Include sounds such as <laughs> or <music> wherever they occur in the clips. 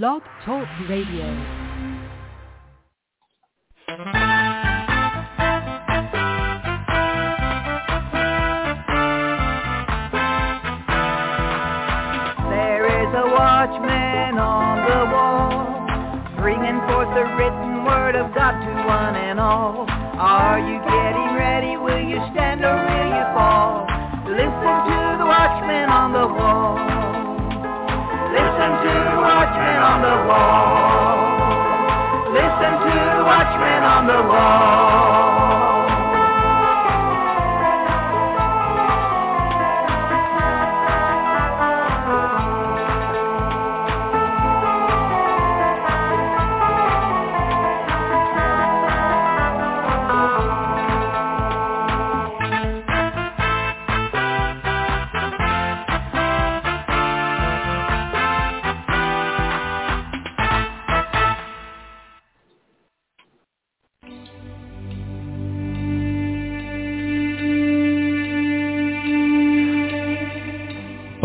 Blog Talk Radio. There is a watchman on the wall, bringing forth the written word of God to one and all. Are you getting ready? Will you stand or watchman on the wall. Listen to the watchman on the wall.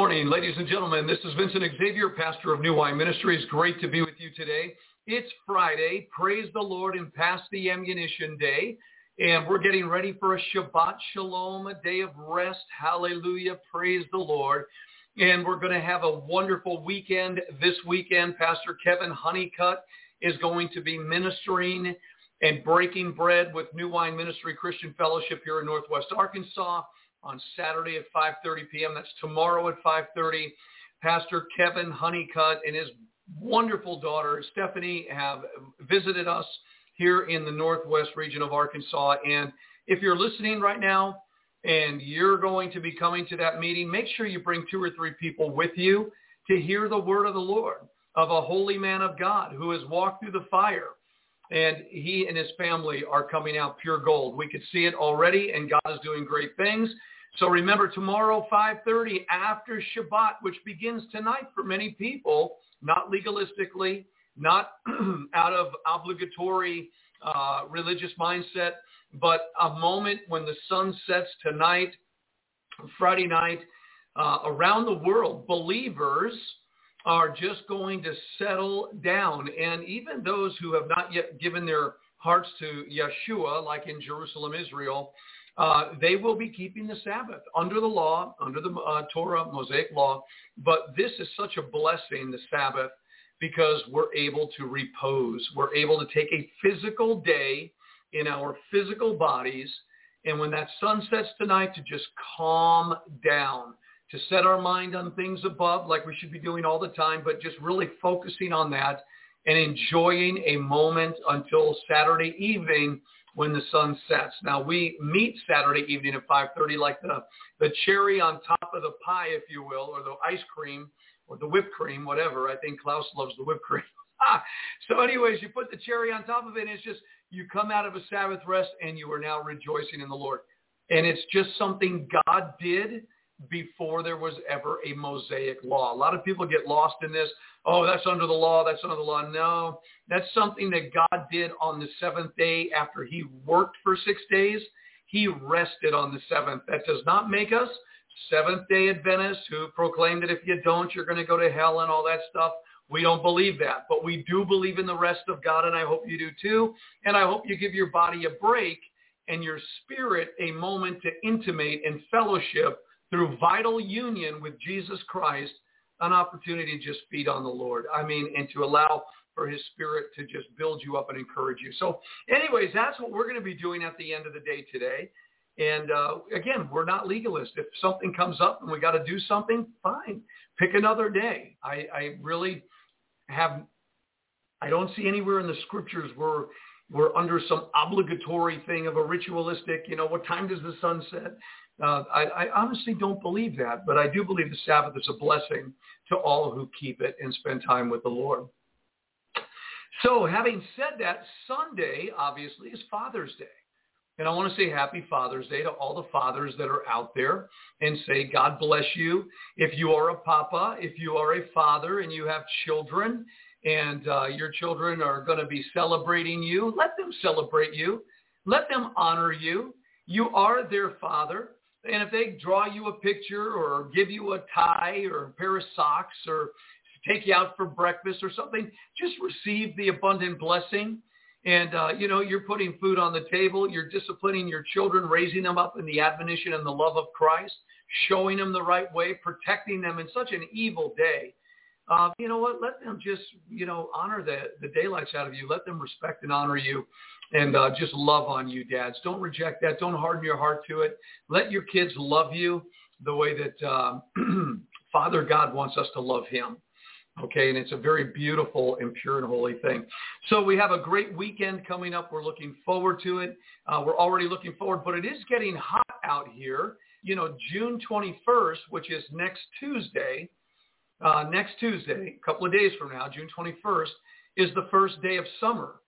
Morning, ladies and gentlemen. This is Vincent Xavier, pastor of New Wine Ministries. Great to be with you today. It's Friday. Praise the Lord and pass the ammunition day. And we're getting ready for a Shabbat Shalom, a day of rest. Hallelujah. Praise the Lord. And we're going to have a wonderful weekend this weekend. Pastor Kevin Honeycutt is going to be ministering and breaking bread with New Wine Ministry Christian Fellowship here in Northwest Arkansas on Saturday at 5.30 p.m. That's tomorrow at 5.30. Pastor Kevin Honeycutt and his wonderful daughter Stephanie have visited us here in the Northwest region of Arkansas. And if you're listening right now and you're going to be coming to that meeting, make sure you bring two or three people with you to hear the word of the Lord of a holy man of God who has walked through the fire. And he and his family are coming out pure gold. We could see it already, and God is doing great things. So remember, tomorrow, 5.30, after Shabbat, which begins tonight for many people, not legalistically, not <clears throat> out of obligatory uh, religious mindset, but a moment when the sun sets tonight, Friday night, uh, around the world, believers are just going to settle down. And even those who have not yet given their hearts to Yeshua, like in Jerusalem, Israel, uh, they will be keeping the Sabbath under the law, under the uh, Torah, Mosaic law. But this is such a blessing, the Sabbath, because we're able to repose. We're able to take a physical day in our physical bodies. And when that sun sets tonight, to just calm down, to set our mind on things above like we should be doing all the time, but just really focusing on that and enjoying a moment until Saturday evening when the sun sets. Now we meet Saturday evening at 5.30 like the, the cherry on top of the pie, if you will, or the ice cream or the whipped cream, whatever. I think Klaus loves the whipped cream. <laughs> so anyways, you put the cherry on top of it and it's just, you come out of a Sabbath rest and you are now rejoicing in the Lord. And it's just something God did before there was ever a Mosaic law. A lot of people get lost in this. Oh, that's under the law. That's under the law. No, that's something that God did on the seventh day after he worked for six days. He rested on the seventh. That does not make us Seventh day Adventists who proclaim that if you don't, you're going to go to hell and all that stuff. We don't believe that, but we do believe in the rest of God, and I hope you do too. And I hope you give your body a break and your spirit a moment to intimate and fellowship through vital union with Jesus Christ, an opportunity to just feed on the Lord. I mean, and to allow for his spirit to just build you up and encourage you. So anyways, that's what we're going to be doing at the end of the day today. And uh, again, we're not legalists. If something comes up and we got to do something, fine. Pick another day. I, I really have, I don't see anywhere in the scriptures where we're under some obligatory thing of a ritualistic, you know, what time does the sun set? Uh, I, I honestly don't believe that, but I do believe the Sabbath is a blessing to all who keep it and spend time with the Lord. So having said that, Sunday obviously is Father's Day. And I want to say happy Father's Day to all the fathers that are out there and say, God bless you. If you are a papa, if you are a father and you have children and uh, your children are going to be celebrating you, let them celebrate you. Let them honor you. You are their father. And if they draw you a picture or give you a tie or a pair of socks or take you out for breakfast or something, just receive the abundant blessing. And, uh, you know, you're putting food on the table. You're disciplining your children, raising them up in the admonition and the love of Christ, showing them the right way, protecting them in such an evil day. Uh, you know what? Let them just, you know, honor the, the daylights out of you. Let them respect and honor you and uh, just love on you, dads. Don't reject that. Don't harden your heart to it. Let your kids love you the way that uh, <clears throat> Father God wants us to love him. Okay, and it's a very beautiful and pure and holy thing. So we have a great weekend coming up. We're looking forward to it. Uh, we're already looking forward, but it is getting hot out here. You know, June 21st, which is next Tuesday, uh, next Tuesday, a couple of days from now, June 21st, is the first day of summer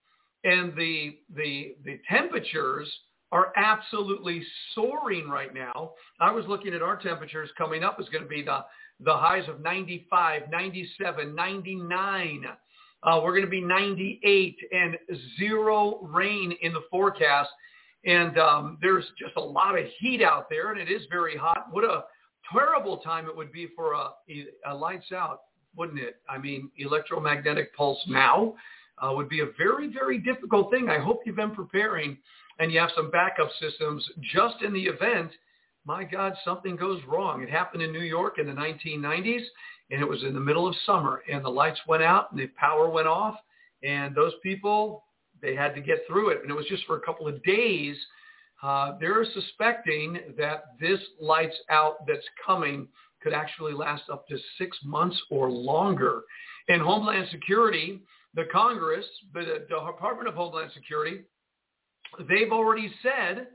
and the the the temperatures are absolutely soaring right now. I was looking at our temperatures coming up is going to be the the highs of 95, 97, 99. Uh, we're going to be 98 and zero rain in the forecast. And um, there's just a lot of heat out there, and it is very hot. What a terrible time it would be for a, a lights out, wouldn't it? I mean, electromagnetic pulse now uh, would be a very, very difficult thing. I hope you've been preparing and you have some backup systems just in the event, my God, something goes wrong. It happened in New York in the 1990s, and it was in the middle of summer, and the lights went out and the power went off, and those people, they had to get through it. And it was just for a couple of days. Uh, they're suspecting that this lights out that's coming could actually last up to six months or longer. And Homeland Security the Congress, the Department of Homeland Security, they've already said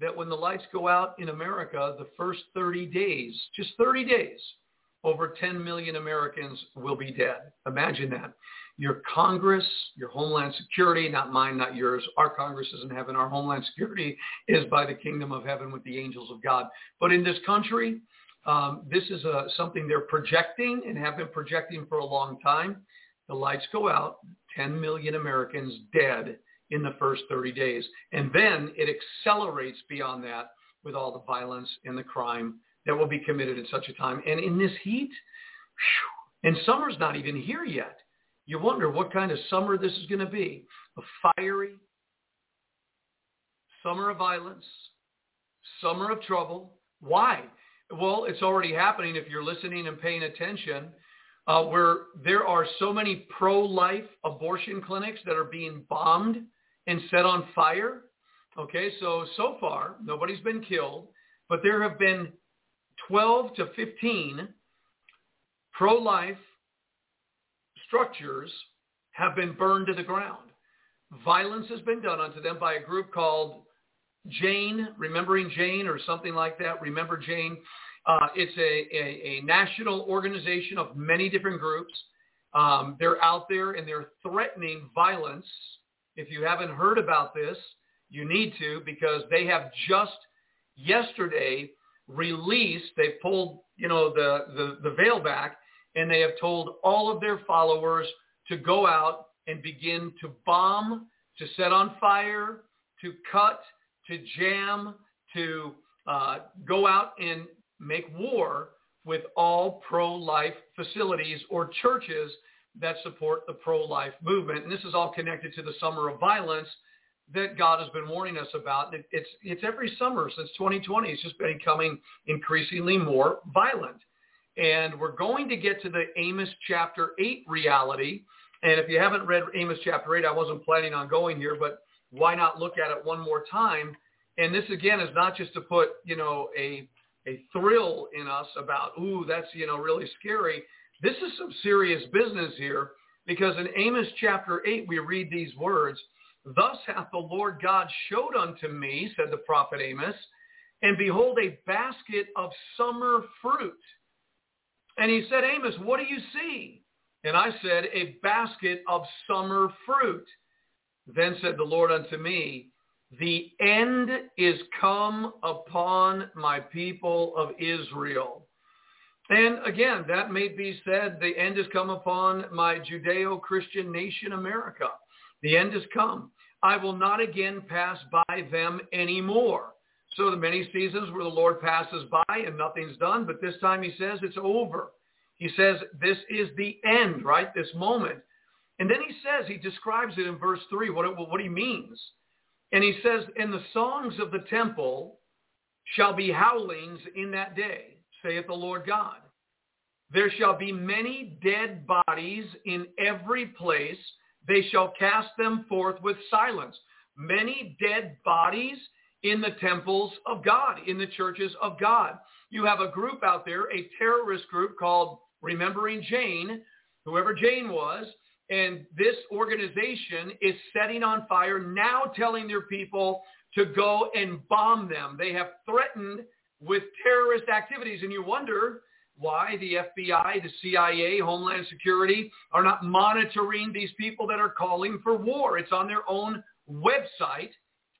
that when the lights go out in America, the first 30 days, just 30 days, over 10 million Americans will be dead. Imagine that. Your Congress, your Homeland Security, not mine, not yours. Our Congress is in heaven. Our Homeland Security is by the kingdom of heaven with the angels of God. But in this country, um, this is a, something they're projecting and have been projecting for a long time. The lights go out, 10 million Americans dead in the first 30 days. And then it accelerates beyond that with all the violence and the crime that will be committed at such a time. And in this heat, and summer's not even here yet. You wonder what kind of summer this is going to be. A fiery summer of violence, summer of trouble. Why? Well, it's already happening if you're listening and paying attention uh, where there are so many pro-life abortion clinics that are being bombed and set on fire. Okay, so so far nobody's been killed, but there have been 12 to 15 pro-life structures have been burned to the ground. Violence has been done unto them by a group called Jane, Remembering Jane or something like that. Remember Jane. Uh, it's a, a, a, national organization of many different groups. Um, they're out there and they're threatening violence. If you haven't heard about this, you need to because they have just yesterday released, they pulled, you know, the, the, the veil back and they have told all of their followers to go out and begin to bomb, to set on fire, to cut, to jam, to uh, go out and make war with all pro-life facilities or churches that support the pro-life movement. And this is all connected to the summer of violence that God has been warning us about. It, it's, it's every summer since 2020. It's just been becoming increasingly more violent. And we're going to get to the Amos chapter 8 reality And if you haven't read Amos chapter 8, I wasn't planning on going here, but why not look at it one more time? And this again is not just to put, you know, a a thrill in us about, ooh, that's, you know, really scary. This is some serious business here because in Amos chapter 8 we read these words, Thus hath the Lord God showed unto me, said the prophet Amos, and behold a basket of summer fruit. And he said, Amos, what do you see? And I said, a basket of summer fruit. Then said the Lord unto me, the end is come upon my people of Israel. And again, that may be said, the end has come upon my Judeo-Christian nation, America. The end has come. I will not again pass by them anymore. So the many seasons where the Lord passes by and nothing's done, but this time he says it's over. He says this is the end, right? This moment. And then he says, he describes it in verse 3, what, it, what he means. And he says, and the songs of the temple shall be howlings in that day, saith the Lord God. There shall be many dead bodies in every place. They shall cast them forth with silence. Many dead bodies in the temples of God, in the churches of God. You have a group out there, a terrorist group called Remembering Jane, whoever Jane was, and this organization is setting on fire, now telling their people to go and bomb them. They have threatened with terrorist activities. And you wonder why the FBI, the CIA, Homeland Security are not monitoring these people that are calling for war. It's on their own website.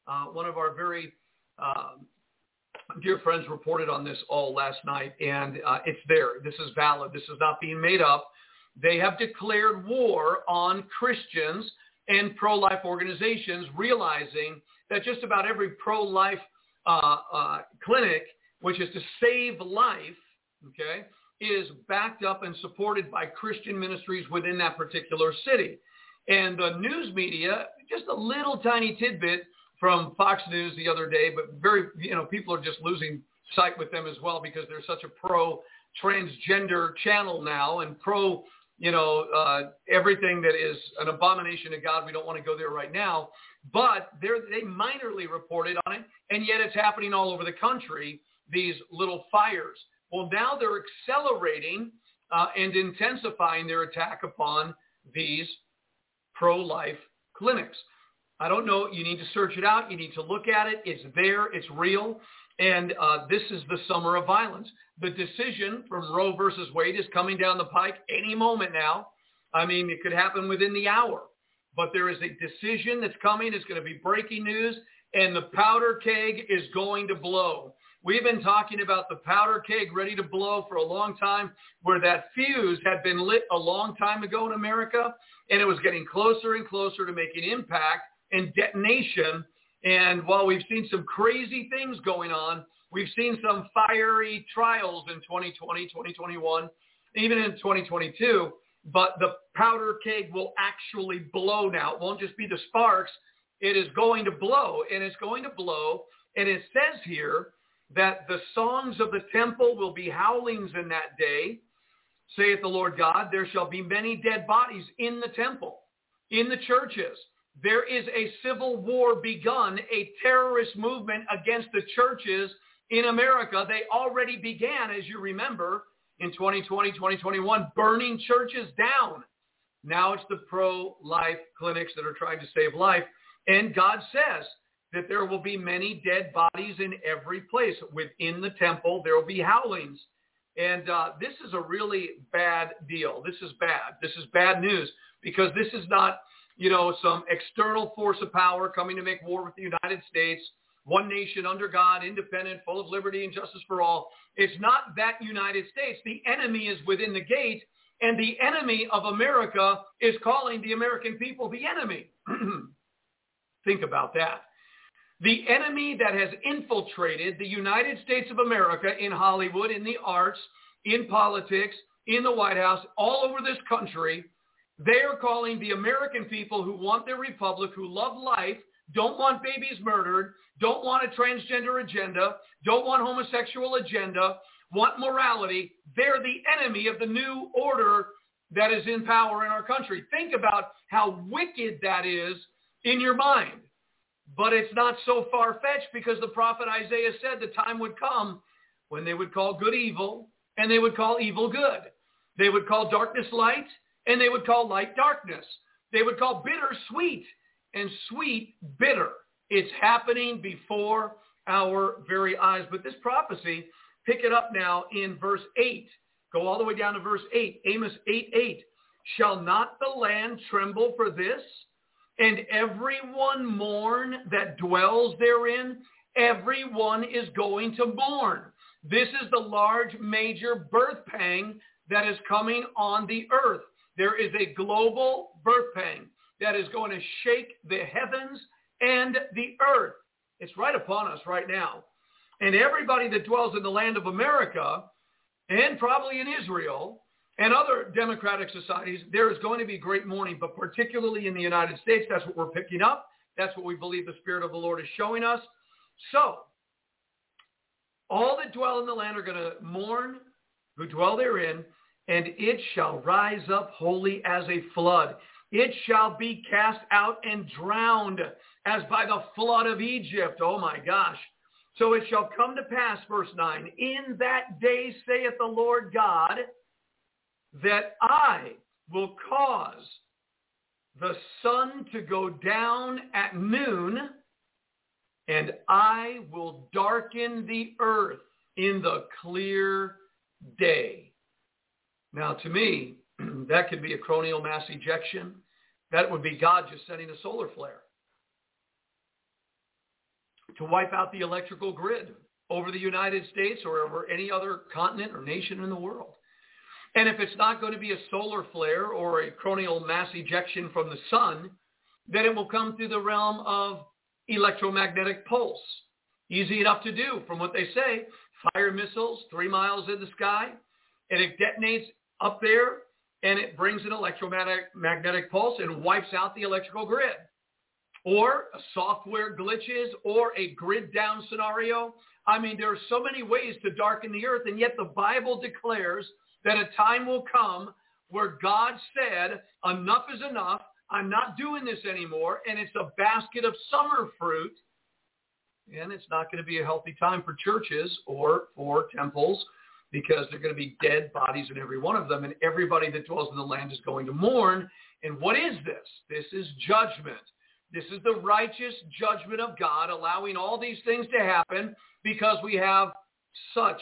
Uh, one of our very uh, dear friends reported on this all last night, and uh, it's there. This is valid. This is not being made up. They have declared war on Christians and pro-life organizations, realizing that just about every pro-life uh, uh, clinic, which is to save life, okay, is backed up and supported by Christian ministries within that particular city. And the news media, just a little tiny tidbit from Fox News the other day, but very, you know, people are just losing sight with them as well because they're such a pro transgender channel now and pro you know, uh, everything that is an abomination to God. We don't want to go there right now. But they minorly reported on it, and yet it's happening all over the country, these little fires. Well, now they're accelerating uh, and intensifying their attack upon these pro-life clinics. I don't know. You need to search it out. You need to look at it. It's there. It's real. And uh, this is the summer of violence. The decision from Roe versus Wade is coming down the pike any moment now. I mean, it could happen within the hour. But there is a decision that's coming. It's going to be breaking news. And the powder keg is going to blow. We've been talking about the powder keg ready to blow for a long time, where that fuse had been lit a long time ago in America, and it was getting closer and closer to making impact and detonation and while we've seen some crazy things going on, we've seen some fiery trials in 2020, 2021, even in 2022. But the powder keg will actually blow now. It won't just be the sparks. It is going to blow, and it's going to blow. And it says here that the songs of the temple will be howlings in that day, saith the Lord God. There shall be many dead bodies in the temple, in the churches there is a civil war begun, a terrorist movement against the churches in America. They already began, as you remember, in 2020, 2021, burning churches down. Now it's the pro-life clinics that are trying to save life. And God says that there will be many dead bodies in every place. Within the temple, there will be howlings. And uh, this is a really bad deal. This is bad. This is bad news because this is not you know, some external force of power coming to make war with the United States, one nation under God, independent, full of liberty and justice for all. It's not that United States. The enemy is within the gate, and the enemy of America is calling the American people the enemy. <clears throat> Think about that. The enemy that has infiltrated the United States of America in Hollywood, in the arts, in politics, in the White House, all over this country they are calling the American people who want their republic, who love life, don't want babies murdered, don't want a transgender agenda, don't want homosexual agenda, want morality. They're the enemy of the new order that is in power in our country. Think about how wicked that is in your mind. But it's not so far-fetched because the prophet Isaiah said the time would come when they would call good evil and they would call evil good. They would call darkness light and they would call light darkness. They would call bitter sweet and sweet bitter. It's happening before our very eyes. But this prophecy, pick it up now in verse 8. Go all the way down to verse 8. Amos 8, 8. Shall not the land tremble for this? And everyone mourn that dwells therein? Everyone is going to mourn. This is the large major birth pang that is coming on the earth. There is a global birth pang that is going to shake the heavens and the earth. It's right upon us right now. And everybody that dwells in the land of America and probably in Israel and other democratic societies, there is going to be great mourning, but particularly in the United States, that's what we're picking up. That's what we believe the Spirit of the Lord is showing us. So, all that dwell in the land are going to mourn who dwell therein, and it shall rise up wholly as a flood. It shall be cast out and drowned as by the flood of Egypt. Oh my gosh. So it shall come to pass, verse 9, in that day saith the Lord God, that I will cause the sun to go down at noon, and I will darken the earth in the clear day. Now, to me, <clears throat> that could be a coronal mass ejection. That would be God just sending a solar flare to wipe out the electrical grid over the United States or over any other continent or nation in the world. And if it's not going to be a solar flare or a coronal mass ejection from the sun, then it will come through the realm of electromagnetic pulse. Easy enough to do from what they say. Fire missiles three miles in the sky, and it detonates up there, and it brings an electromagnetic pulse and wipes out the electrical grid or software glitches or a grid down scenario. I mean, there are so many ways to darken the earth, and yet the Bible declares that a time will come where God said, enough is enough. I'm not doing this anymore. And it's a basket of summer fruit. And it's not going to be a healthy time for churches or for temples because they're going to be dead bodies in every one of them. And everybody that dwells in the land is going to mourn. And what is this? This is judgment. This is the righteous judgment of God allowing all these things to happen because we have such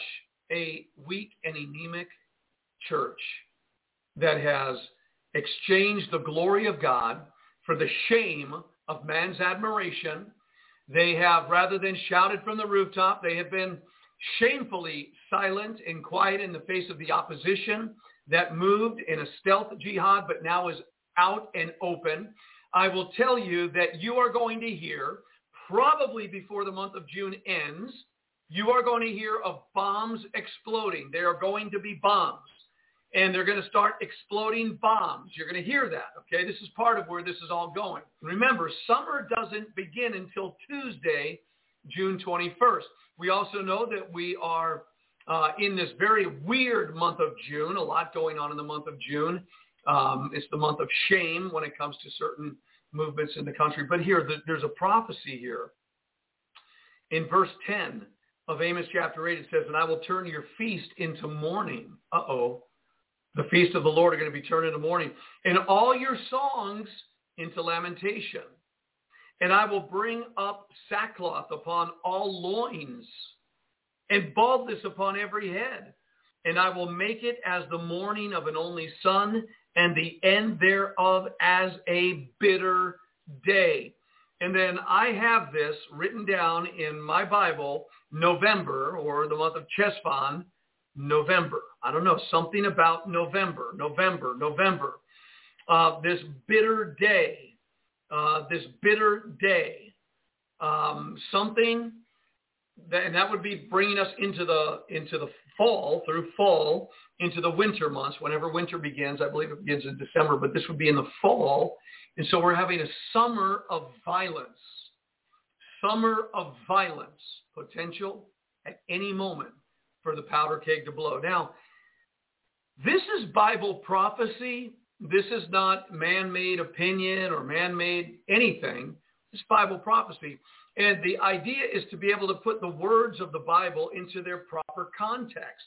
a weak and anemic church that has exchanged the glory of God for the shame of man's admiration. They have, rather than shouted from the rooftop, they have been shamefully silent and quiet in the face of the opposition that moved in a stealth jihad but now is out and open. I will tell you that you are going to hear, probably before the month of June ends, you are going to hear of bombs exploding. There are going to be bombs. And they're going to start exploding bombs. You're going to hear that, okay? This is part of where this is all going. Remember, summer doesn't begin until Tuesday, June 21st. We also know that we are uh, in this very weird month of June, a lot going on in the month of June. Um, it's the month of shame when it comes to certain movements in the country. But here, there's a prophecy here. In verse 10 of Amos chapter 8, it says, And I will turn your feast into mourning. Uh-oh. The feast of the Lord are going to be turned into mourning. And all your songs into lamentation. And I will bring up sackcloth upon all loins and baldness upon every head. And I will make it as the mourning of an only son and the end thereof as a bitter day. And then I have this written down in my Bible, November, or the month of Cheshvan, November. I don't know, something about November, November, November. Uh, this bitter day, uh, this bitter day, um, something, that, and that would be bringing us into the into the fall through fall into the winter months, whenever winter begins. I believe it begins in December, but this would be in the fall. And so we're having a summer of violence. Summer of violence potential at any moment for the powder keg to blow. Now, This is Bible prophecy. This is not man-made opinion or man-made anything. It's Bible prophecy. And the idea is to be able to put the words of the Bible into their proper context.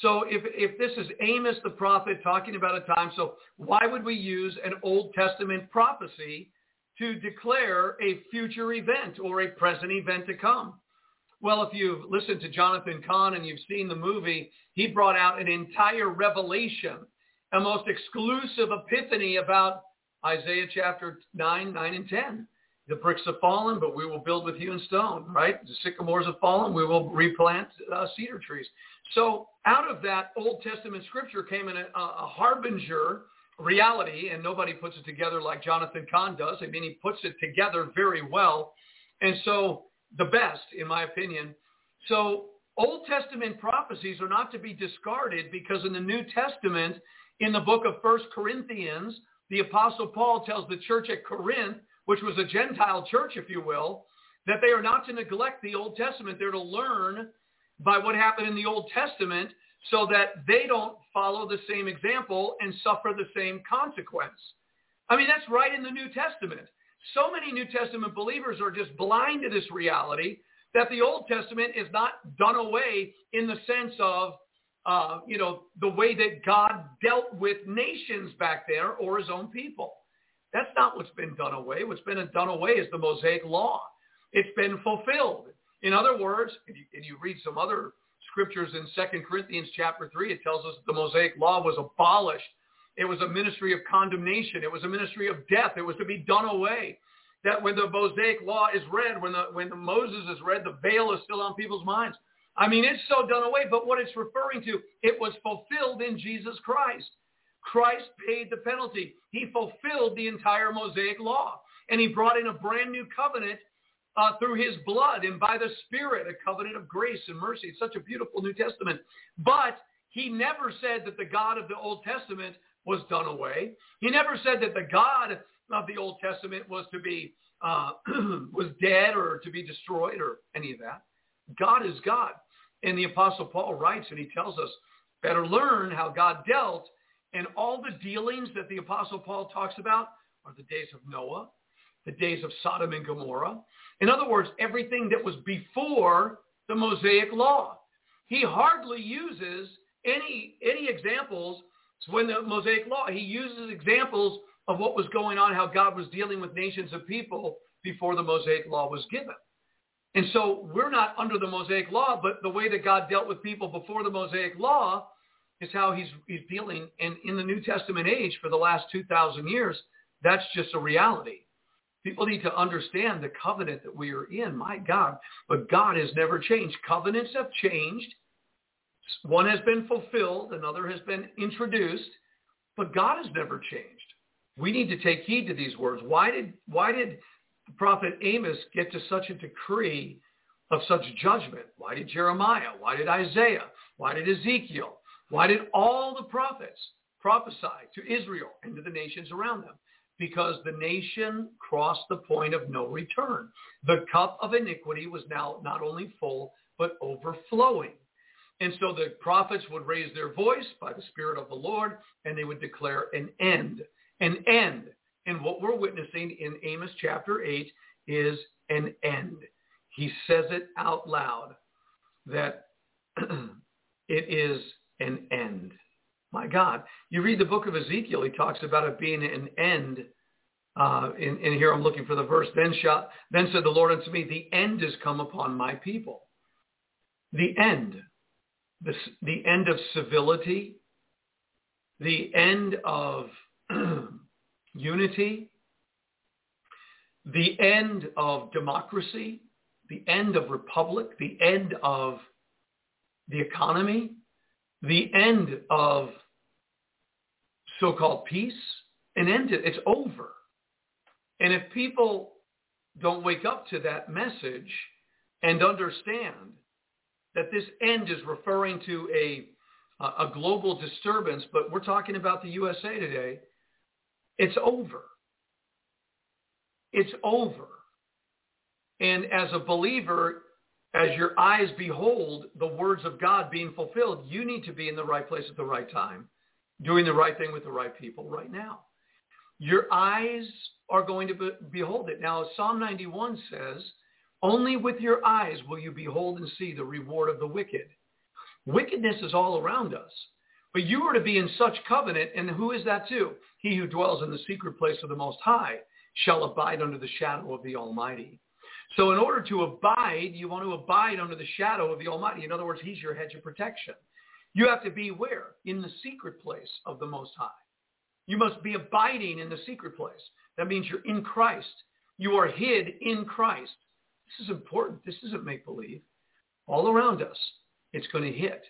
So if, if this is Amos the prophet talking about a time, so why would we use an Old Testament prophecy to declare a future event or a present event to come? Well, if you've listened to Jonathan Cahn and you've seen the movie, he brought out an entire revelation, a most exclusive epiphany about Isaiah chapter 9, 9 and 10. The bricks have fallen, but we will build with hewn stone, right? The sycamores have fallen, we will replant uh, cedar trees. So out of that Old Testament scripture came a, a harbinger reality, and nobody puts it together like Jonathan Cahn does. I mean, he puts it together very well. And so the best, in my opinion. So Old Testament prophecies are not to be discarded because in the New Testament, in the book of First Corinthians, the Apostle Paul tells the church at Corinth which was a Gentile church, if you will, that they are not to neglect the Old Testament. They're to learn by what happened in the Old Testament so that they don't follow the same example and suffer the same consequence. I mean, that's right in the New Testament. So many New Testament believers are just blind to this reality that the Old Testament is not done away in the sense of, uh, you know, the way that God dealt with nations back there or his own people. That's not what's been done away. What's been done away is the Mosaic law. It's been fulfilled. In other words, if you, if you read some other scriptures in 2 Corinthians chapter 3, it tells us the Mosaic law was abolished. It was a ministry of condemnation. It was a ministry of death. It was to be done away. That when the Mosaic law is read, when the, when the Moses is read, the veil is still on people's minds. I mean, it's so done away, but what it's referring to, it was fulfilled in Jesus Christ. Christ paid the penalty. He fulfilled the entire Mosaic law. And he brought in a brand new covenant uh, through his blood and by the Spirit, a covenant of grace and mercy. It's such a beautiful New Testament. But he never said that the God of the Old Testament was done away. He never said that the God of the Old Testament was to be uh, <clears throat> was dead or to be destroyed or any of that. God is God. And the Apostle Paul writes and he tells us, better learn how God dealt and all the dealings that the Apostle Paul talks about are the days of Noah, the days of Sodom and Gomorrah. In other words, everything that was before the Mosaic law. He hardly uses any, any examples when the Mosaic law, he uses examples of what was going on, how God was dealing with nations of people before the Mosaic law was given. And so we're not under the Mosaic law, but the way that God dealt with people before the Mosaic law is how he's, he's dealing. And in the New Testament age for the last 2,000 years, that's just a reality. People need to understand the covenant that we are in. My God. But God has never changed. Covenants have changed. One has been fulfilled. Another has been introduced. But God has never changed. We need to take heed to these words. Why did, why did the prophet Amos get to such a decree of such judgment? Why did Jeremiah? Why did Isaiah? Why did Ezekiel? Why did all the prophets prophesy to Israel and to the nations around them? Because the nation crossed the point of no return. The cup of iniquity was now not only full, but overflowing. And so the prophets would raise their voice by the Spirit of the Lord, and they would declare an end. An end. What we're witnessing in Amos chapter 8 is an end. He says it out loud that <clears throat> it is an end. My God. You read the book of Ezekiel, he talks about it being an end. Uh, here I'm looking for the verse. Then, shall, then said the Lord unto me, the end is come upon my people. The end. The, the end of civility. The end of unity. The end of democracy. The end of republic. The end of the economy the end of so-called peace and ended. It's over. And if people don't wake up to that message and understand that this end is referring to a, a global disturbance, but we're talking about the USA today, it's over. It's over. And as a believer, as your eyes behold the words of God being fulfilled, you need to be in the right place at the right time, doing the right thing with the right people right now. Your eyes are going to be, behold it. Now, Psalm 91 says, only with your eyes will you behold and see the reward of the wicked. Wickedness is all around us. But you are to be in such covenant, and who is that too? He who dwells in the secret place of the Most High shall abide under the shadow of the Almighty. So in order to abide, you want to abide under the shadow of the Almighty. In other words, he's your hedge of protection. You have to be where? In the secret place of the Most High. You must be abiding in the secret place. That means you're in Christ. You are hid in Christ. This is important. This isn't make-believe. All around us, it's going to hit.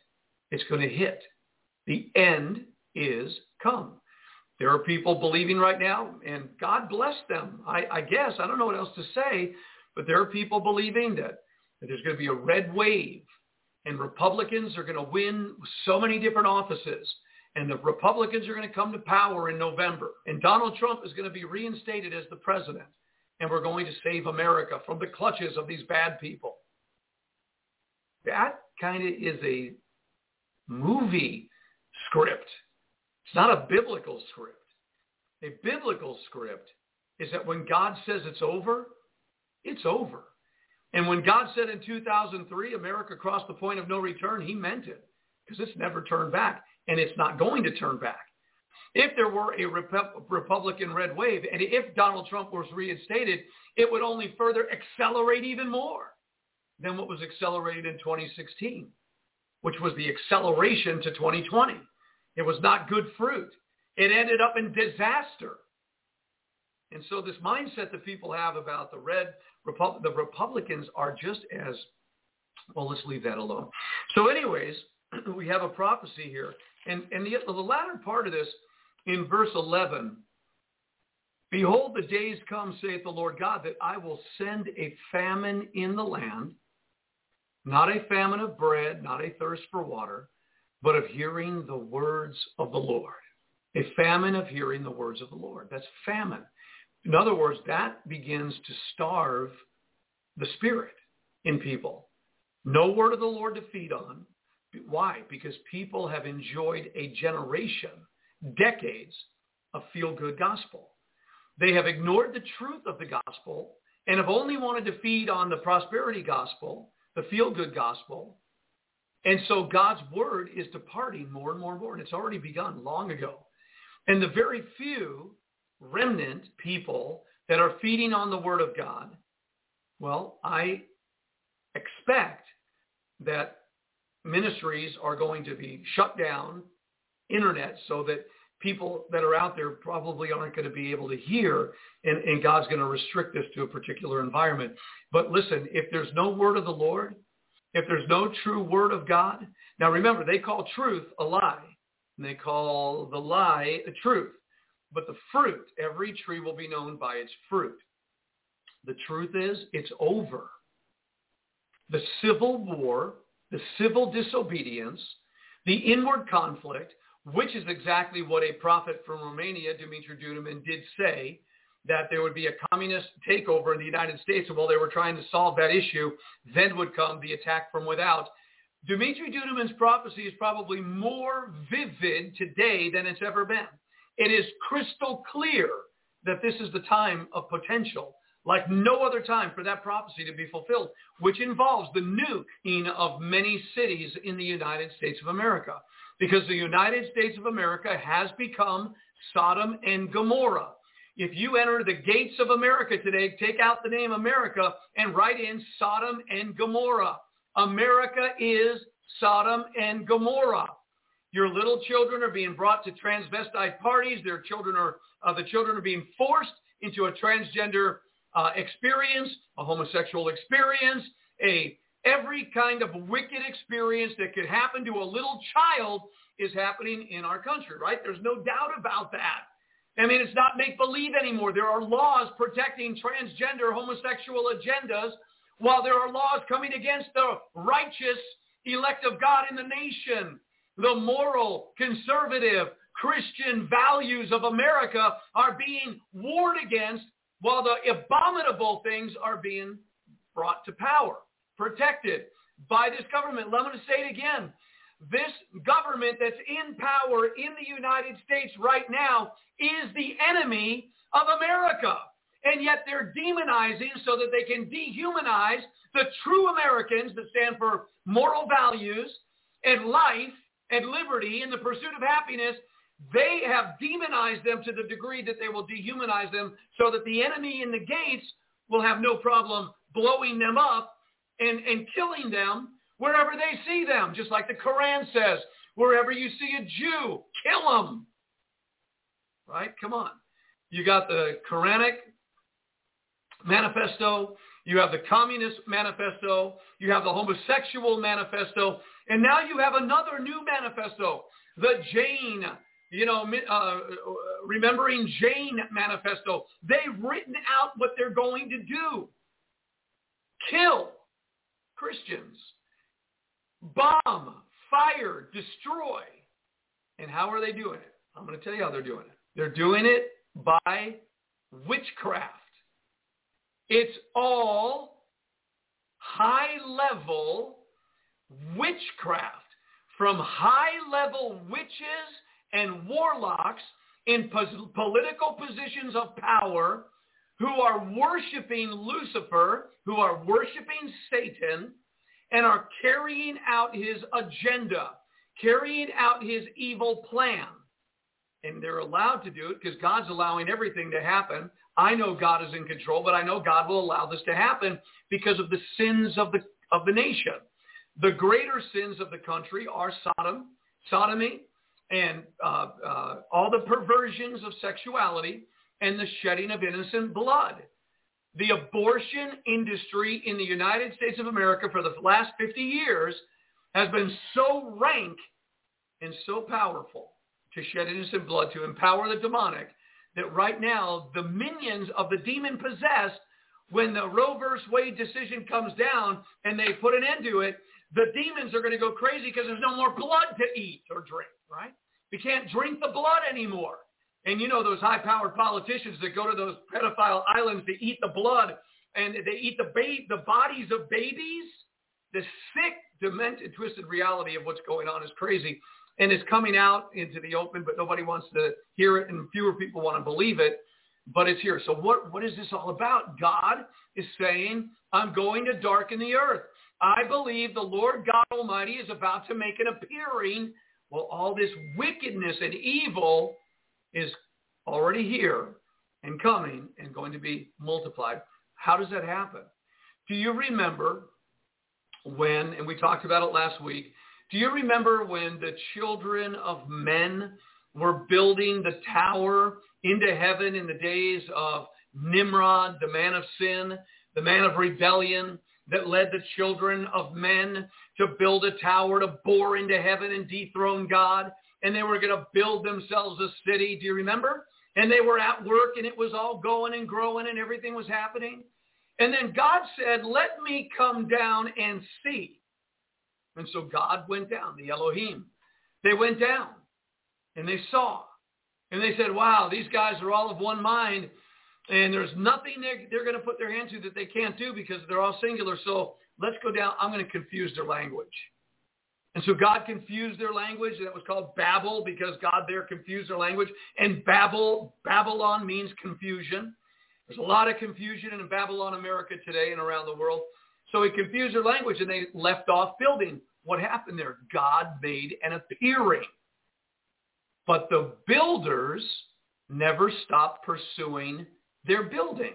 It's going to hit. The end is come. There are people believing right now, and God bless them. I, I guess, I don't know what else to say, but there are people believing that, that there's going to be a red wave and Republicans are going to win so many different offices and the Republicans are going to come to power in November and Donald Trump is going to be reinstated as the president and we're going to save America from the clutches of these bad people. That kind of is a movie script. It's not a biblical script. A biblical script is that when God says it's over, it's over. And when God said in 2003, America crossed the point of no return, he meant it because it's never turned back and it's not going to turn back. If there were a Rep- Republican red wave and if Donald Trump was reinstated, it would only further accelerate even more than what was accelerated in 2016, which was the acceleration to 2020. It was not good fruit. It ended up in disaster. And so this mindset that people have about the red, Repu- the Republicans are just as, well, let's leave that alone. So anyways, <clears throat> we have a prophecy here. And, and the, the latter part of this in verse 11, Behold, the days come, saith the Lord God, that I will send a famine in the land, not a famine of bread, not a thirst for water, but of hearing the words of the Lord. A famine of hearing the words of the Lord. That's famine. In other words, that begins to starve the spirit in people. No word of the Lord to feed on. Why? Because people have enjoyed a generation, decades of feel-good gospel. They have ignored the truth of the gospel and have only wanted to feed on the prosperity gospel, the feel-good gospel. And so God's word is departing more and more and more. And it's already begun long ago. And the very few remnant people that are feeding on the word of God, well, I expect that ministries are going to be shut down, internet, so that people that are out there probably aren't going to be able to hear, and, and God's going to restrict this to a particular environment. But listen, if there's no word of the Lord, if there's no true word of God, now remember, they call truth a lie, and they call the lie a truth. But the fruit, every tree will be known by its fruit. The truth is, it's over. The civil war, the civil disobedience, the inward conflict, which is exactly what a prophet from Romania, Dumitru Duduman, did say, that there would be a communist takeover in the United States, and while they were trying to solve that issue, then would come the attack from without. Dumitru Duduman's prophecy is probably more vivid today than it's ever been. It is crystal clear that this is the time of potential, like no other time for that prophecy to be fulfilled, which involves the nuking of many cities in the United States of America. Because the United States of America has become Sodom and Gomorrah. If you enter the gates of America today, take out the name America and write in Sodom and Gomorrah. America is Sodom and Gomorrah. Your little children are being brought to transvestite parties. Their children are, uh, the children are being forced into a transgender uh, experience, a homosexual experience, a every kind of wicked experience that could happen to a little child is happening in our country, right? There's no doubt about that. I mean, it's not make-believe anymore. There are laws protecting transgender homosexual agendas while there are laws coming against the righteous elect of God in the nation the moral, conservative, Christian values of America are being warred against while the abominable things are being brought to power. protected by this government. Let me say it again. This government that's in power in the United States right now is the enemy of America. And yet they're demonizing so that they can dehumanize the true Americans that stand for moral values and life and liberty and the pursuit of happiness. They have demonized them to the degree that they will dehumanize them so that the enemy in the gates will have no problem blowing them up and, and killing them wherever they see them. Just like the Quran says, wherever you see a Jew, kill them. Right? Come on. You got the Quranic manifesto. You have the communist manifesto. You have the homosexual manifesto. And now you have another new manifesto, the Jane, you know, uh, remembering Jane manifesto. They've written out what they're going to do. Kill Christians. Bomb, fire, destroy. And how are they doing it? I'm going to tell you how they're doing it. They're doing it by witchcraft. It's all high-level witchcraft from high-level witches and warlocks in pos- political positions of power who are worshiping Lucifer, who are worshiping Satan, and are carrying out his agenda, carrying out his evil plan and they're allowed to do it because God's allowing everything to happen. I know God is in control, but I know God will allow this to happen because of the sins of the of the nation. The greater sins of the country are Sodom, sodomy, and uh, uh, all the perversions of sexuality and the shedding of innocent blood. The abortion industry in the United States of America for the last 50 years has been so rank and so powerful to shed innocent blood, to empower the demonic, that right now the minions of the demon possessed, when the Roe versus Wade decision comes down and they put an end to it, the demons are going to go crazy because there's no more blood to eat or drink, right? We can't drink the blood anymore. And you know those high-powered politicians that go to those pedophile islands to eat the blood and they eat the ba- the bodies of babies. The sick, demented, twisted reality of what's going on is crazy and it's coming out into the open, but nobody wants to hear it and fewer people want to believe it, but it's here. So what, what is this all about? God is saying, I'm going to darken the earth. I believe the Lord God Almighty is about to make an appearing. Well, all this wickedness and evil is already here and coming and going to be multiplied. How does that happen? Do you remember when, and we talked about it last week, do you remember when the children of men were building the tower into heaven in the days of Nimrod, the man of sin, the man of rebellion that led the children of men to build a tower to bore into heaven and dethrone God? And they were going to build themselves a city. Do you remember? And they were at work and it was all going and growing and everything was happening. And then God said, let me come down and see. And so God went down, the Elohim. They went down and they saw. And they said, wow, these guys are all of one mind. And there's nothing they're, they're going to put their hand to that they can't do because they're all singular. So let's go down. I'm going to confuse their language. And so God confused their language, and it was called Babel because God there confused their language. And Babel, Babylon means confusion. There's a lot of confusion in Babylon, America today and around the world. So he confused their language and they left off building. What happened there? God made an appearing. But the builders never stopped pursuing their building.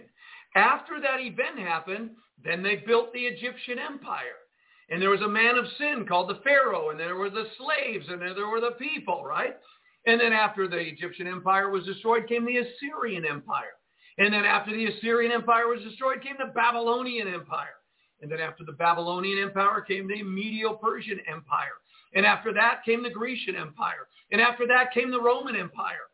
After that event happened, then they built the Egyptian empire. And there was a man of sin called the Pharaoh, and there were the slaves, and there were the people, right? And then after the Egyptian empire was destroyed came the Assyrian empire. And then after the Assyrian empire was destroyed came the Babylonian empire. And then after the Babylonian Empire came the Medo-Persian Empire. And after that came the Grecian Empire. And after that came the Roman Empire.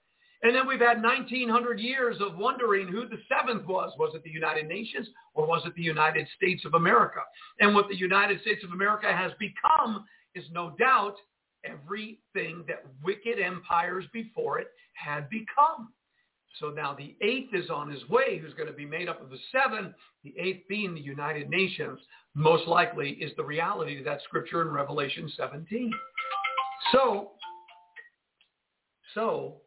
And then we've had 1900 years of wondering who the seventh was. Was it the United Nations or was it the United States of America? And what the United States of America has become is no doubt everything that wicked empires before it had become. So now the eighth is on his way, who's going to be made up of the seven, the eighth being the United Nations, most likely is the reality of that scripture in Revelation 17. So, so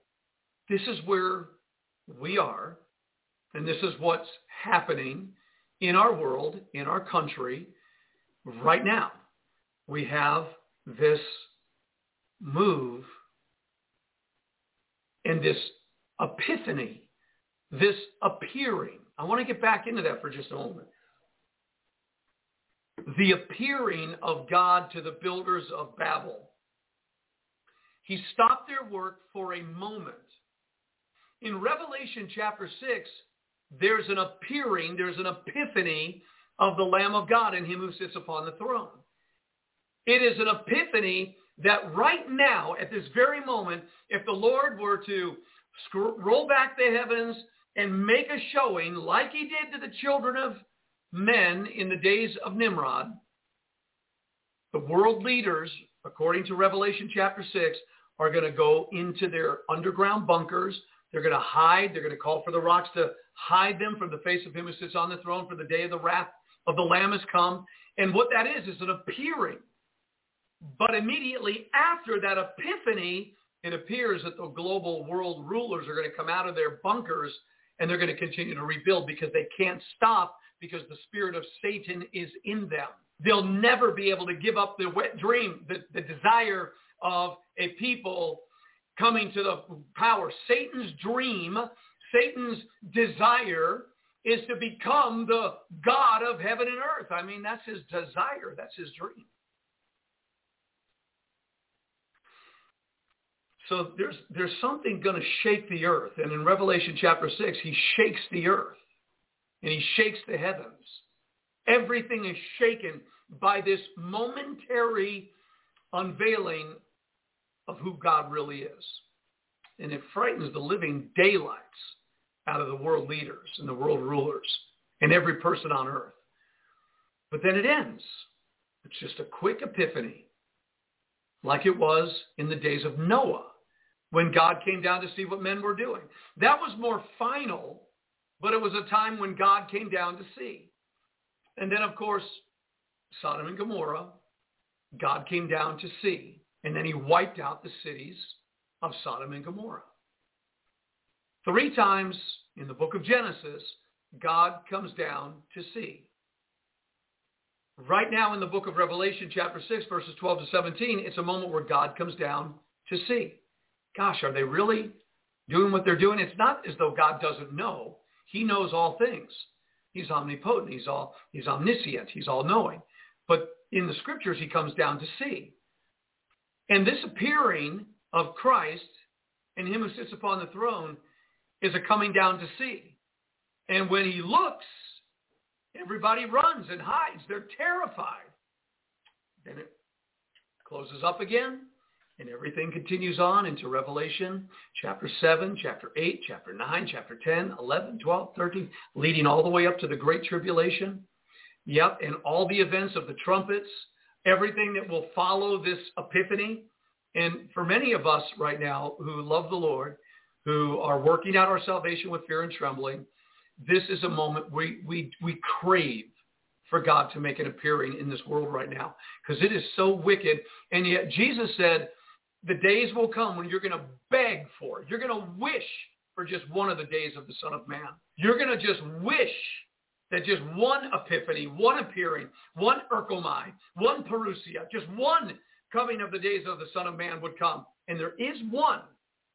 this is where we are, and this is what's happening in our world, in our country, right now. We have this move and this epiphany, this appearing. I want to get back into that for just a moment. The appearing of God to the builders of Babel. He stopped their work for a moment. In Revelation chapter 6, there's an appearing, there's an epiphany of the Lamb of God and him who sits upon the throne. It is an epiphany that right now, at this very moment, if the Lord were to roll back the heavens and make a showing like he did to the children of men in the days of Nimrod, the world leaders, according to Revelation chapter 6, are going to go into their underground bunkers. They're going to hide. They're going to call for the rocks to hide them from the face of him who sits on the throne for the day of the wrath of the Lamb has come. And what that is, is an appearing. But immediately after that epiphany, it appears that the global world rulers are going to come out of their bunkers and they're going to continue to rebuild because they can't stop because the spirit of Satan is in them. They'll never be able to give up the wet dream, the, the desire of a people coming to the power. Satan's dream, Satan's desire is to become the God of heaven and earth. I mean, that's his desire. That's his dream. So there's, there's something going to shake the earth. And in Revelation chapter 6, he shakes the earth and he shakes the heavens. Everything is shaken by this momentary unveiling of who God really is. And it frightens the living daylights out of the world leaders and the world rulers and every person on earth. But then it ends. It's just a quick epiphany, like it was in the days of Noah when God came down to see what men were doing. That was more final, but it was a time when God came down to see. And then, of course, Sodom and Gomorrah, God came down to see. And then he wiped out the cities of Sodom and Gomorrah. Three times in the book of Genesis, God comes down to see. Right now in the book of Revelation, chapter 6, verses 12 to 17, it's a moment where God comes down to see gosh, are they really doing what they're doing? It's not as though God doesn't know. He knows all things. He's omnipotent. He's all he's omniscient. He's all knowing. But in the scriptures, he comes down to see. And this appearing of Christ and him who sits upon the throne is a coming down to see. And when he looks, everybody runs and hides. They're terrified. Then it closes up again. And everything continues on into Revelation chapter 7, chapter 8, chapter 9, chapter 10, 11, 12, 13, leading all the way up to the Great Tribulation. Yep, and all the events of the trumpets, everything that will follow this epiphany. And for many of us right now who love the Lord, who are working out our salvation with fear and trembling, this is a moment we, we, we crave for God to make an appearing in this world right now because it is so wicked. And yet Jesus said, the days will come when you're going to beg for it. You're going to wish for just one of the days of the Son of Man. You're going to just wish that just one epiphany, one appearing, one erchomai, one parousia, just one coming of the days of the Son of Man would come. And there is one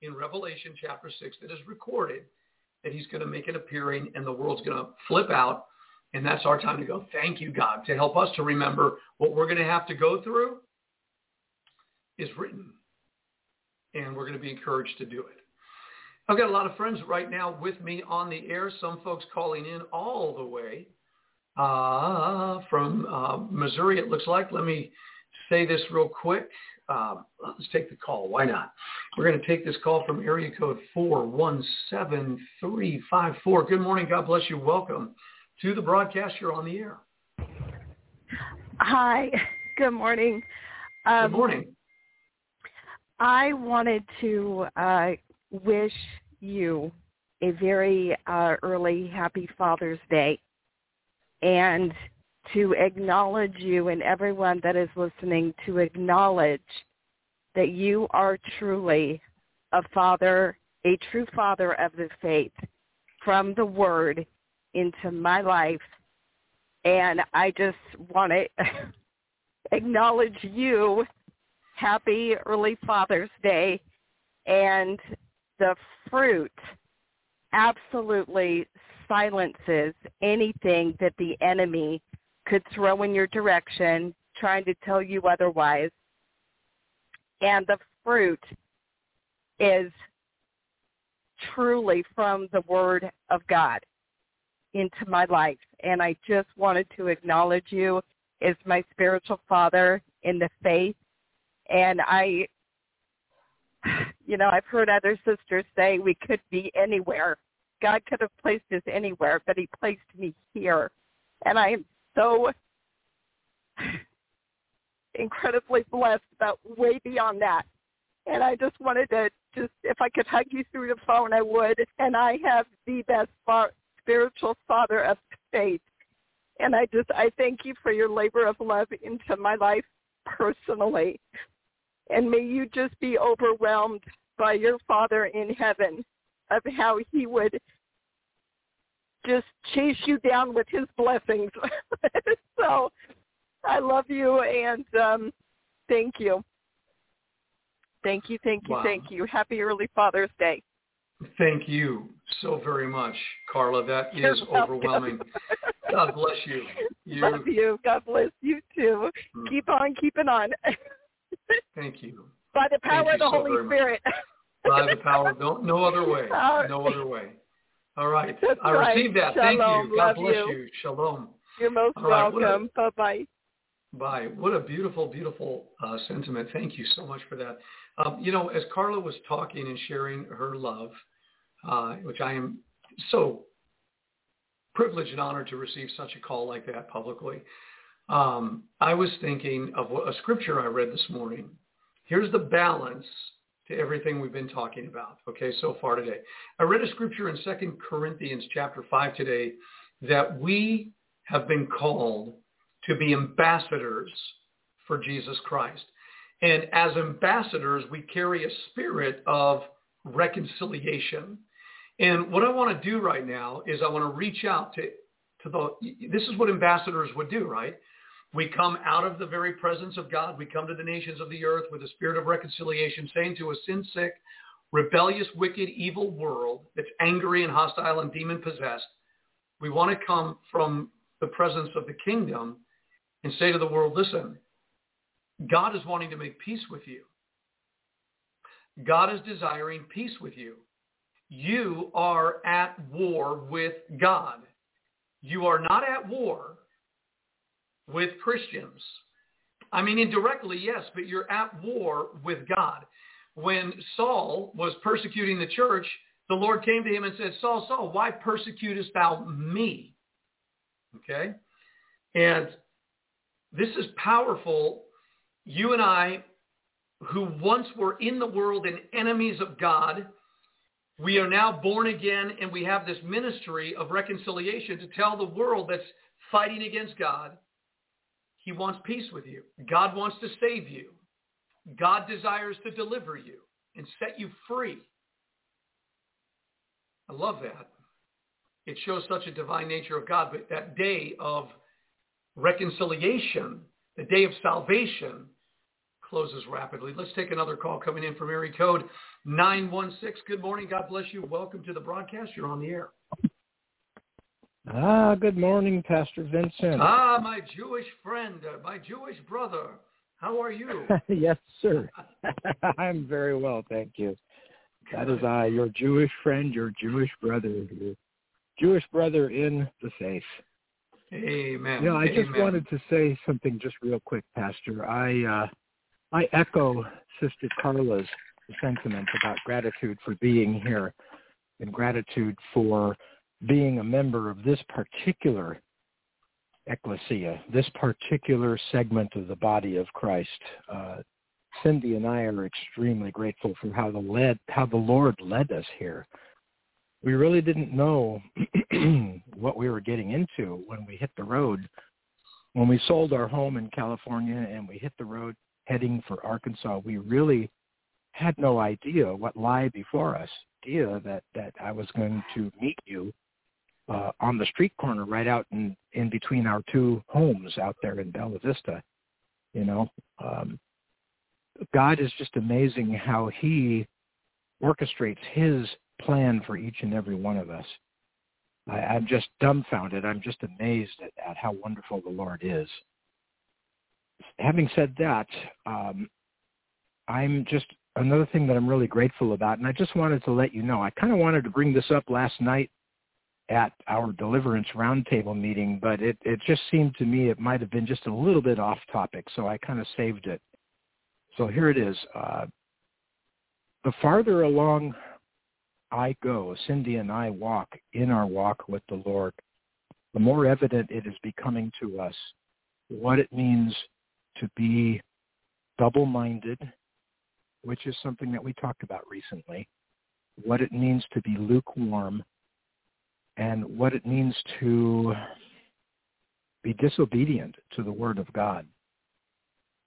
in Revelation chapter 6 that is recorded that he's going to make an appearing and the world's going to flip out. And that's our time to go, thank you, God, to help us to remember what we're going to have to go through is written and we're going to be encouraged to do it. I've got a lot of friends right now with me on the air, some folks calling in all the way uh, from uh, Missouri, it looks like. Let me say this real quick. Uh, let's take the call. Why not? We're going to take this call from area code 417354. Good morning. God bless you. Welcome to the broadcast. You're on the air. Hi. Good morning. Um, Good morning. I wanted to uh, wish you a very uh, early happy Father's Day and to acknowledge you and everyone that is listening to acknowledge that you are truly a father, a true father of the faith from the word into my life. And I just want to <laughs> acknowledge you. Happy early Father's Day. And the fruit absolutely silences anything that the enemy could throw in your direction trying to tell you otherwise. And the fruit is truly from the Word of God into my life. And I just wanted to acknowledge you as my spiritual father in the faith. And I, <laughs> you know, I've heard other sisters say we could be anywhere. God could have placed us anywhere, but he placed me here. And I am so <laughs> incredibly blessed, but way beyond that. And I just wanted to just, if I could hug you through the phone, I would. And I have the best far, spiritual father of faith. And I just, I thank you for your labor of love into my life personally. And may you just be overwhelmed by your Father in heaven of how he would just chase you down with his blessings. <laughs> so I love you and um thank you. Thank you, thank you, wow. thank you. Happy early Father's Day. Thank you so very much, Carla. That is You're overwhelming. God bless you. you. <laughs> Love you. God bless you too. Mm. Keep on keeping on. <laughs> Thank you. By the power of the so Holy Spirit. By the power, no, no other way. <laughs> No other way. All right. That's I right. received that. Shalom. Thank you. God Love bless you. you. Shalom. You're most right. welcome. Bye bye. Bye. What a beautiful, beautiful uh, sentiment. Thank you so much for that. Um, you know, as Carla was talking and sharing her love, uh, which I am so privileged and honored to receive such a call like that publicly, um, I was thinking of a scripture I read this morning. Here's the balance to everything we've been talking about, okay, so far today. I read a scripture in 2 Corinthians chapter 5 today that we have been called to be ambassadors for Jesus Christ. And as ambassadors, we carry a spirit of reconciliation. And what I want to do right now is I want to reach out to, to the, this is what ambassadors would do, right? We come out of the very presence of God. We come to the nations of the earth with a spirit of reconciliation, saying to a sin-sick, rebellious, wicked, evil world that's angry and hostile and demon-possessed, we want to come from the presence of the kingdom and say to the world, listen, God is wanting to make peace with you. God is desiring peace with you. You are at war with God. You are not at war with Christians. I mean, indirectly, yes, but you're at war with God. When Saul was persecuting the church, the Lord came to him and said, Saul, Saul, why persecutest thou me? Okay? And this is powerful. You and I, who once were in the world and enemies of God, we are now born again and we have this ministry of reconciliation to tell the world that's fighting against God he wants peace with you. God wants to save you. God desires to deliver you and set you free. I love that. It shows such a divine nature of God. But that day of reconciliation, the day of salvation, closes rapidly. Let's take another call coming in from area code 916. Good morning. God bless you. Welcome to the broadcast. You're on the air. Ah, good morning, Pastor Vincent. Ah, my Jewish friend, uh, my Jewish brother. How are you? <laughs> yes, sir. <laughs> I'm very well, thank you. That is I, your Jewish friend, your Jewish brother, your Jewish brother in the faith. Amen. You know, I Amen. just wanted to say something just real quick, Pastor. I uh, I echo Sister Carla's sentiment about gratitude for being here and gratitude for being a member of this particular ecclesia, this particular segment of the body of Christ. Uh, Cindy and I are extremely grateful for how the led how the Lord led us here. we really didn't know <clears throat> what we were getting into when we hit the road. When we sold our home in California and we hit the road heading for Arkansas, we really had no idea what lay before us. Idea that that I was going to meet you uh, on the street corner right out in in between our two homes out there in Bella Vista. You know, um, God is just amazing how He orchestrates His plan for each and every one of us. I, I'm just dumbfounded. I'm just amazed at, at how wonderful the Lord is. Having said that, um, I'm just another thing that I'm really grateful about, and I just wanted to let you know. I kind of wanted to bring this up last night at our deliverance roundtable meeting, but it, it just seemed to me it might have been just a little bit off topic, so I kind of saved it. So here it is. Uh, the farther along I go, Cindy and I walk in our walk with the Lord, the more evident it is becoming to us what it means to be double-minded, which is something that we talked about recently, what it means to be lukewarm, and what it means to be disobedient to the Word of God.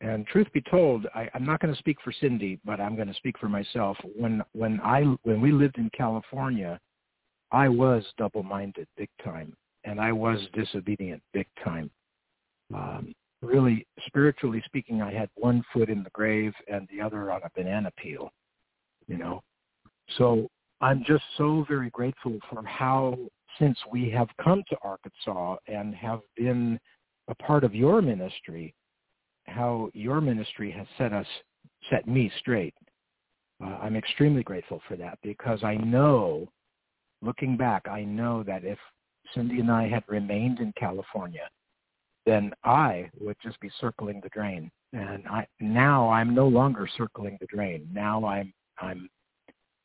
And truth be told, I, I'm not going to speak for Cindy, but I'm going to speak for myself. When when I when we lived in California, I was double-minded big time, and I was disobedient big time. Um, really, spiritually speaking, I had one foot in the grave and the other on a banana peel. You know, so I'm just so very grateful for how since we have come to Arkansas and have been a part of your ministry how your ministry has set us, set me straight. Uh, I'm extremely grateful for that because I know, looking back, I know that if Cindy and I had remained in California, then I would just be circling the drain. And I now I'm no longer circling the drain. Now I'm I'm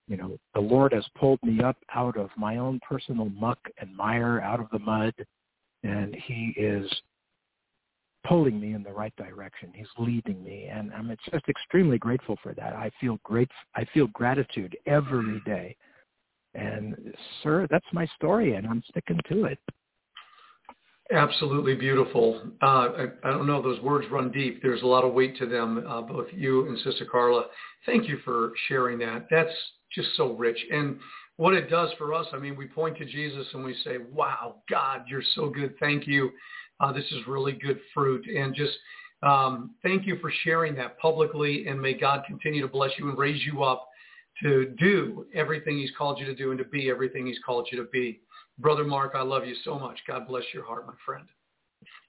you know, the Lord has pulled me up out of my own personal muck and mire, out of the mud, and he is pulling me in the right direction. He's leading me, and I'm just extremely grateful for that. I feel great. I feel gratitude every day. And sir, that's my story, and I'm sticking to it. Absolutely beautiful. Uh, I, I, don't know; those words run deep. There's a lot of weight to them. Uh, both you and Sister Carla. Thank you for sharing that. That's just so rich. And what it does for us, I mean, we point to Jesus and we say, "Wow, God, you're so good. Thank you." Uh, this is really good fruit. And just um, thank you for sharing that publicly. And may God continue to bless you and raise you up to do everything he's called you to do and to be everything he's called you to be. Brother Mark, I love you so much. God bless your heart, my friend.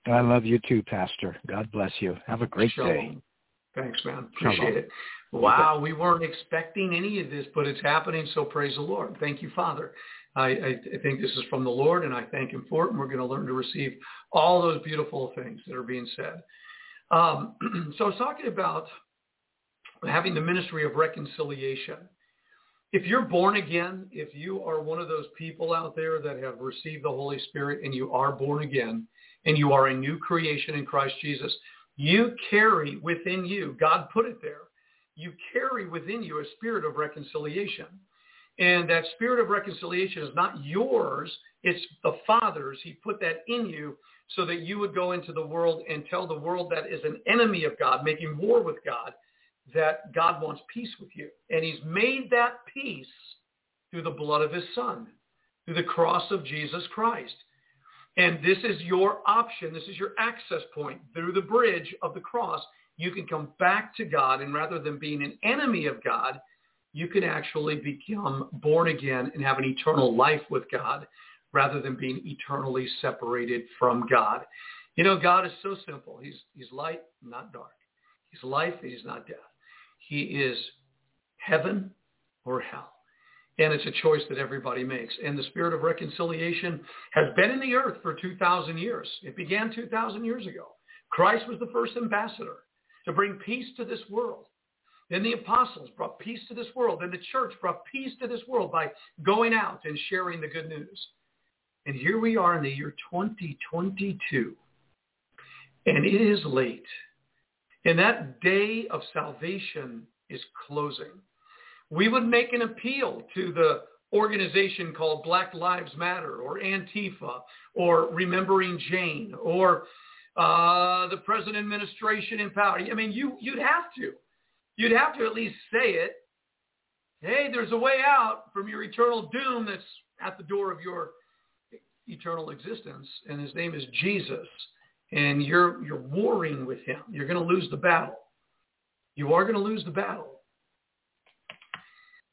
I love you too, Pastor. God bless you. Have a great Shalom. day. Thanks, man. Appreciate Shalom. it. Wow, we weren't expecting any of this, but it's happening, so praise the Lord. Thank you, Father. I, I, I think this is from the Lord, and I thank him for it, and we're going to learn to receive all those beautiful things that are being said. Um, <clears throat> so I was talking about having the ministry of reconciliation. If you're born again, if you are one of those people out there that have received the Holy Spirit and you are born again and you are a new creation in Christ Jesus, you carry within you, God put it there, you carry within you a spirit of reconciliation. And that spirit of reconciliation is not yours. It's the Father's. He put that in you so that you would go into the world and tell the world that is an enemy of God, making war with God, that God wants peace with you. And he's made that peace through the blood of his son, through the cross of Jesus Christ. And this is your option. This is your access point. Through the bridge of the cross, you can come back to God. And rather than being an enemy of God, you can actually become born again and have an eternal life with God rather than being eternally separated from God. You know, God is so simple. He's, he's light, not dark. He's life, he's not death. He is heaven or hell. And it's a choice that everybody makes. And the spirit of reconciliation has been in the earth for 2,000 years. It began 2,000 years ago. Christ was the first ambassador to bring peace to this world. Then the apostles brought peace to this world. Then the church brought peace to this world by going out and sharing the good news. And here we are in the year 2022. And it is late. And that day of salvation is closing. We would make an appeal to the organization called Black Lives Matter or Antifa or Remembering Jane or uh, the present administration in power. I mean, you, you'd have to. You'd have to at least say it. Hey, there's a way out from your eternal doom that's at the door of your eternal existence, and his name is Jesus. And you're, you're warring with him. You're going to lose the battle. You are going to lose the battle.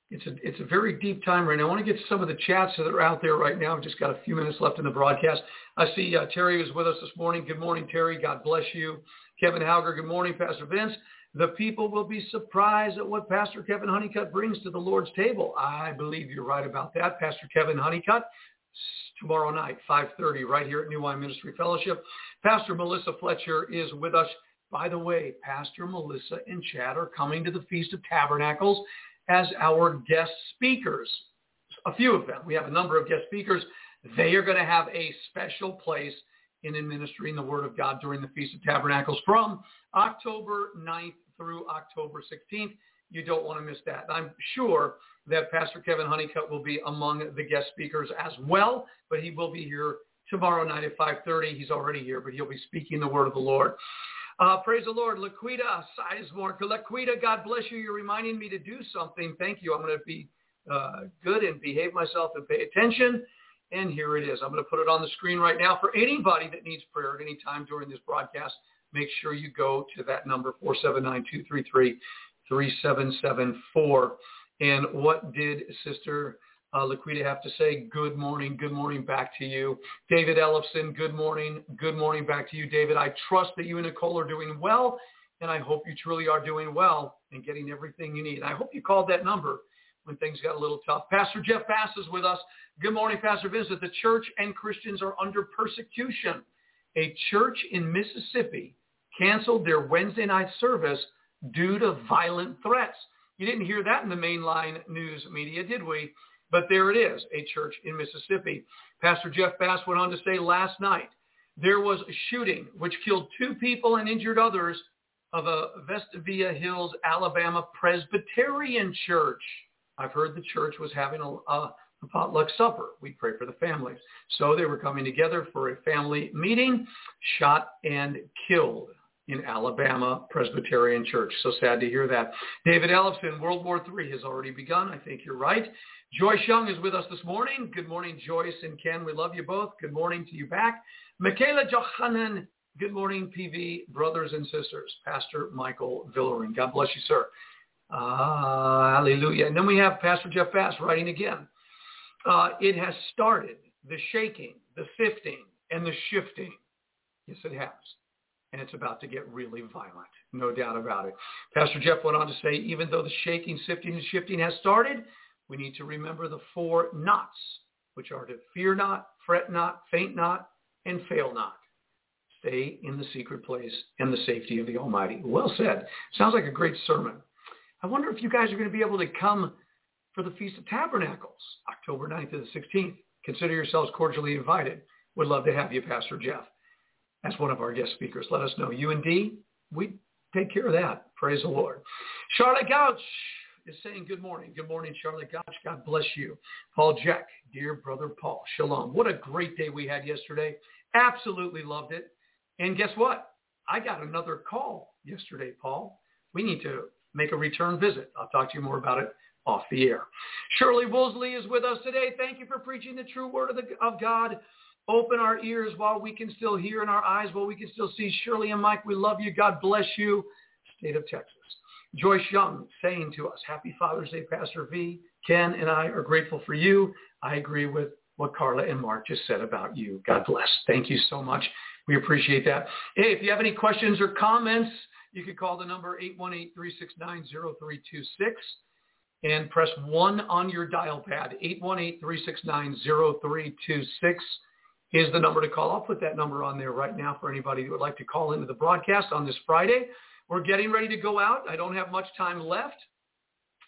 It's a, it's a very deep time right now. I want to get some of the chats that are out there right now. I've just got a few minutes left in the broadcast. I see uh, Terry was with us this morning. Good morning, Terry. God bless you. Kevin Hauger, good morning, Pastor Vince. The people will be surprised at what Pastor Kevin Honeycutt brings to the Lord's table. I believe you're right about that. Pastor Kevin Honeycutt, tomorrow night, 5.30, right here at New Wine Ministry Fellowship. Pastor Melissa Fletcher is with us. By the way, Pastor Melissa and Chad are coming to the Feast of Tabernacles as our guest speakers. A few of them. We have a number of guest speakers. They are going to have a special place in administering the Word of God during the Feast of Tabernacles from October 9th through October 16th. You don't want to miss that. I'm sure that Pastor Kevin Honeycutt will be among the guest speakers as well, but he will be here tomorrow night at 5.30. He's already here, but he'll be speaking the word of the Lord. Uh, praise the Lord. Laquita Sizemore. Laquita, God bless you. You're reminding me to do something. Thank you. I'm going to be uh, good and behave myself and pay attention. And here it is. I'm going to put it on the screen right now. For anybody that needs prayer at any time during this broadcast, make sure you go to that number, 479-233-3774. And what did Sister uh, Laquita have to say, good morning, good morning back to you. David Ellison, good morning, good morning back to you, David. I trust that you and Nicole are doing well, and I hope you truly are doing well and getting everything you need. I hope you called that number when things got a little tough. Pastor Jeff Bass is with us. Good morning, Pastor Vincent. The church and Christians are under persecution. A church in Mississippi canceled their Wednesday night service due to violent threats. You didn't hear that in the mainline news media, did we? But there it is, a church in Mississippi. Pastor Jeff Bass went on to say last night, there was a shooting which killed two people and injured others of a Vestavia Hills, Alabama Presbyterian church. I've heard the church was having a, a, a potluck supper. We pray for the families. So they were coming together for a family meeting, shot and killed in Alabama Presbyterian Church. So sad to hear that. David Ellison, World War III has already begun. I think you're right. Joyce Young is with us this morning. Good morning, Joyce and Ken. We love you both. Good morning to you back. Michaela Johanan. Good morning, PV brothers and sisters. Pastor Michael Villering. God bless you, sir. Uh, hallelujah. And then we have Pastor Jeff Bass writing again. Uh, it has started the shaking, the sifting, and the shifting. Yes, it has. And it's about to get really violent. No doubt about it. Pastor Jeff went on to say, even though the shaking, sifting, and shifting has started, we need to remember the four nots, which are to fear not, fret not, faint not, and fail not. Stay in the secret place and the safety of the Almighty. Well said. Sounds like a great sermon. I wonder if you guys are going to be able to come for the Feast of Tabernacles, October 9th to the 16th. Consider yourselves cordially invited. Would love to have you, Pastor Jeff, as one of our guest speakers. Let us know. You and D, we take care of that. Praise the Lord. Charlotte Gouch, is saying good morning. Good morning, Charlotte Gosh. God bless you. Paul Jack, dear brother Paul, shalom. What a great day we had yesterday. Absolutely loved it. And guess what? I got another call yesterday, Paul. We need to make a return visit. I'll talk to you more about it off the air. Shirley Woolsey is with us today. Thank you for preaching the true word of, the, of God. Open our ears while we can still hear and our eyes while we can still see. Shirley and Mike, we love you. God bless you. State of Texas. Joyce Young saying to us, Happy Father's Day, Pastor V. Ken and I are grateful for you. I agree with what Carla and Mark just said about you. God bless. Thank you so much. We appreciate that. Hey, if you have any questions or comments, you can call the number 818-369-0326 and press 1 on your dial pad. 818-369-0326 is the number to call. I'll put that number on there right now for anybody who would like to call into the broadcast on this Friday. We're getting ready to go out. I don't have much time left.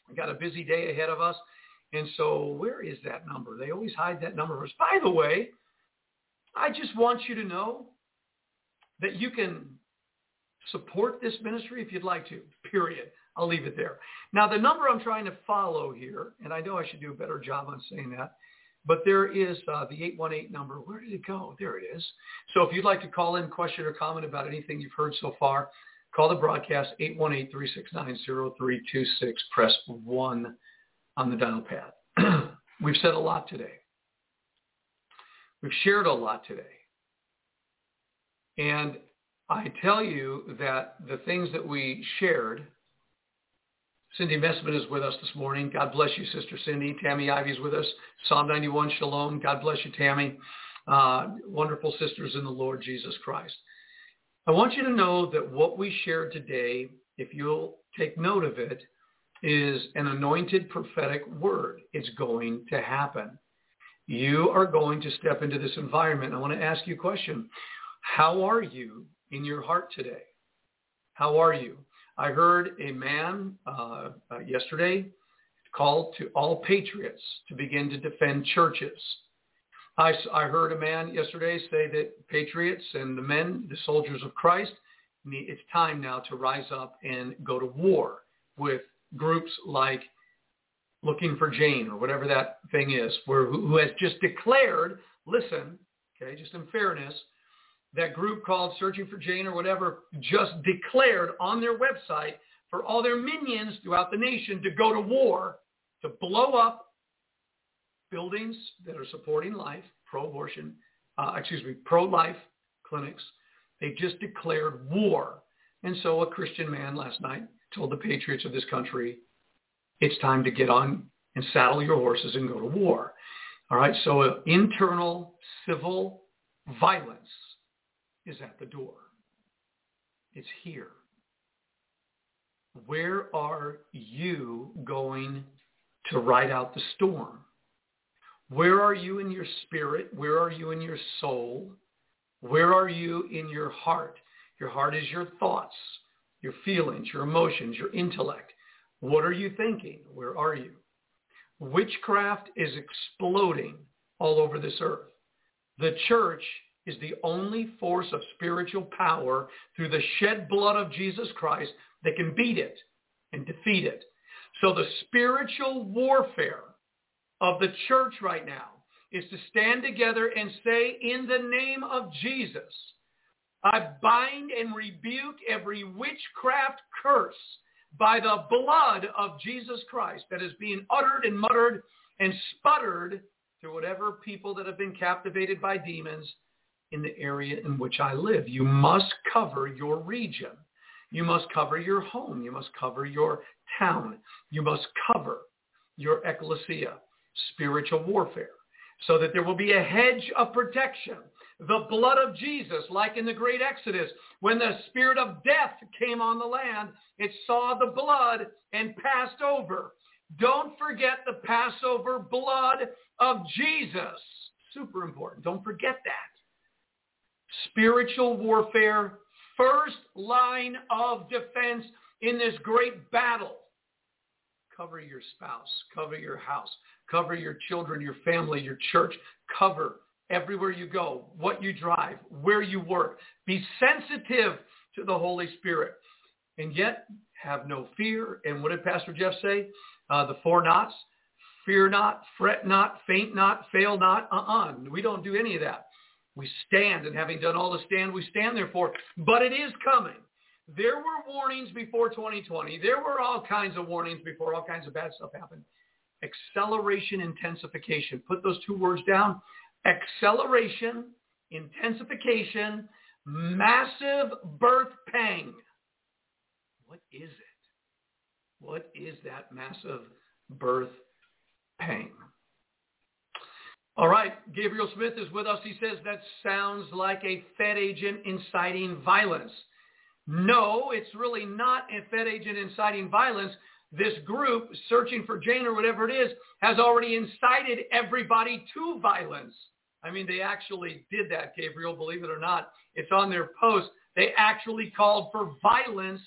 I got a busy day ahead of us. And so where is that number? They always hide that number. By the way, I just want you to know that you can support this ministry if you'd like to, period. I'll leave it there. Now, the number I'm trying to follow here, and I know I should do a better job on saying that, but there is uh, the 818 number. Where did it go? There it is. So if you'd like to call in, question or comment about anything you've heard so far, call the broadcast 818-369-0326. Press 1 on the dial pad. <clears throat> We've said a lot today. We've shared a lot today. And I tell you that the things that we shared, Cindy Messman is with us this morning. God bless you, Sister Cindy. Tammy Ivy is with us. Psalm 91, Shalom. God bless you, Tammy. Uh, wonderful sisters in the Lord Jesus Christ. I want you to know that what we shared today, if you'll take note of it, is an anointed prophetic word. It's going to happen. You are going to step into this environment. I want to ask you a question. How are you in your heart today? How are you? I heard a man uh, uh, yesterday call to all patriots to begin to defend churches. I, I heard a man yesterday say that patriots and the men, the soldiers of Christ, it's time now to rise up and go to war with groups like Looking for Jane or whatever that thing is, where who has just declared, listen, okay, just in fairness, that group called Searching for Jane or whatever just declared on their website for all their minions throughout the nation to go to war, to blow up buildings that are supporting life, pro-abortion, uh, excuse me, pro-life clinics. They just declared war. And so a Christian man last night told the patriots of this country, it's time to get on and saddle your horses and go to war. All right, so internal civil violence is at the door. It's here. Where are you going to ride out the storm? Where are you in your spirit? Where are you in your soul? Where are you in your heart? Your heart is your thoughts, your feelings, your emotions, your intellect. What are you thinking? Where are you? Witchcraft is exploding all over this earth. The church is the only force of spiritual power through the shed blood of Jesus Christ that can beat it and defeat it. So the spiritual warfare of the church right now is to stand together and say, in the name of Jesus, I bind and rebuke every witchcraft curse by the blood of Jesus Christ that is being uttered and muttered and sputtered to whatever people that have been captivated by demons in the area in which I live. You must cover your region. You must cover your home. You must cover your town. You must cover your ecclesia, spiritual warfare, so that there will be a hedge of protection. The blood of Jesus, like in the great Exodus, when the spirit of death came on the land, it saw the blood and passed over. Don't forget the Passover blood of Jesus. Super important. Don't forget that spiritual warfare, first line of defense in this great battle. Cover your spouse, cover your house, cover your children, your family, your church, cover everywhere you go, what you drive, where you work. Be sensitive to the Holy Spirit. And yet have no fear. And what did Pastor Jeff say? Uh, the four nots. Fear not, fret not, faint not, fail not. Uh-uh. We don't do any of that. We stand, and having done all to stand, we stand therefore. But it is coming. There were warnings before 2020. There were all kinds of warnings before all kinds of bad stuff happened. Acceleration, intensification. Put those two words down. Acceleration, intensification, massive birth pang. What is it? What is that massive birth pang? All right, Gabriel Smith is with us. He says that sounds like a Fed agent inciting violence. No, it's really not a Fed agent inciting violence. This group, searching for Jane or whatever it is, has already incited everybody to violence. I mean, they actually did that, Gabriel, believe it or not. It's on their post. They actually called for violence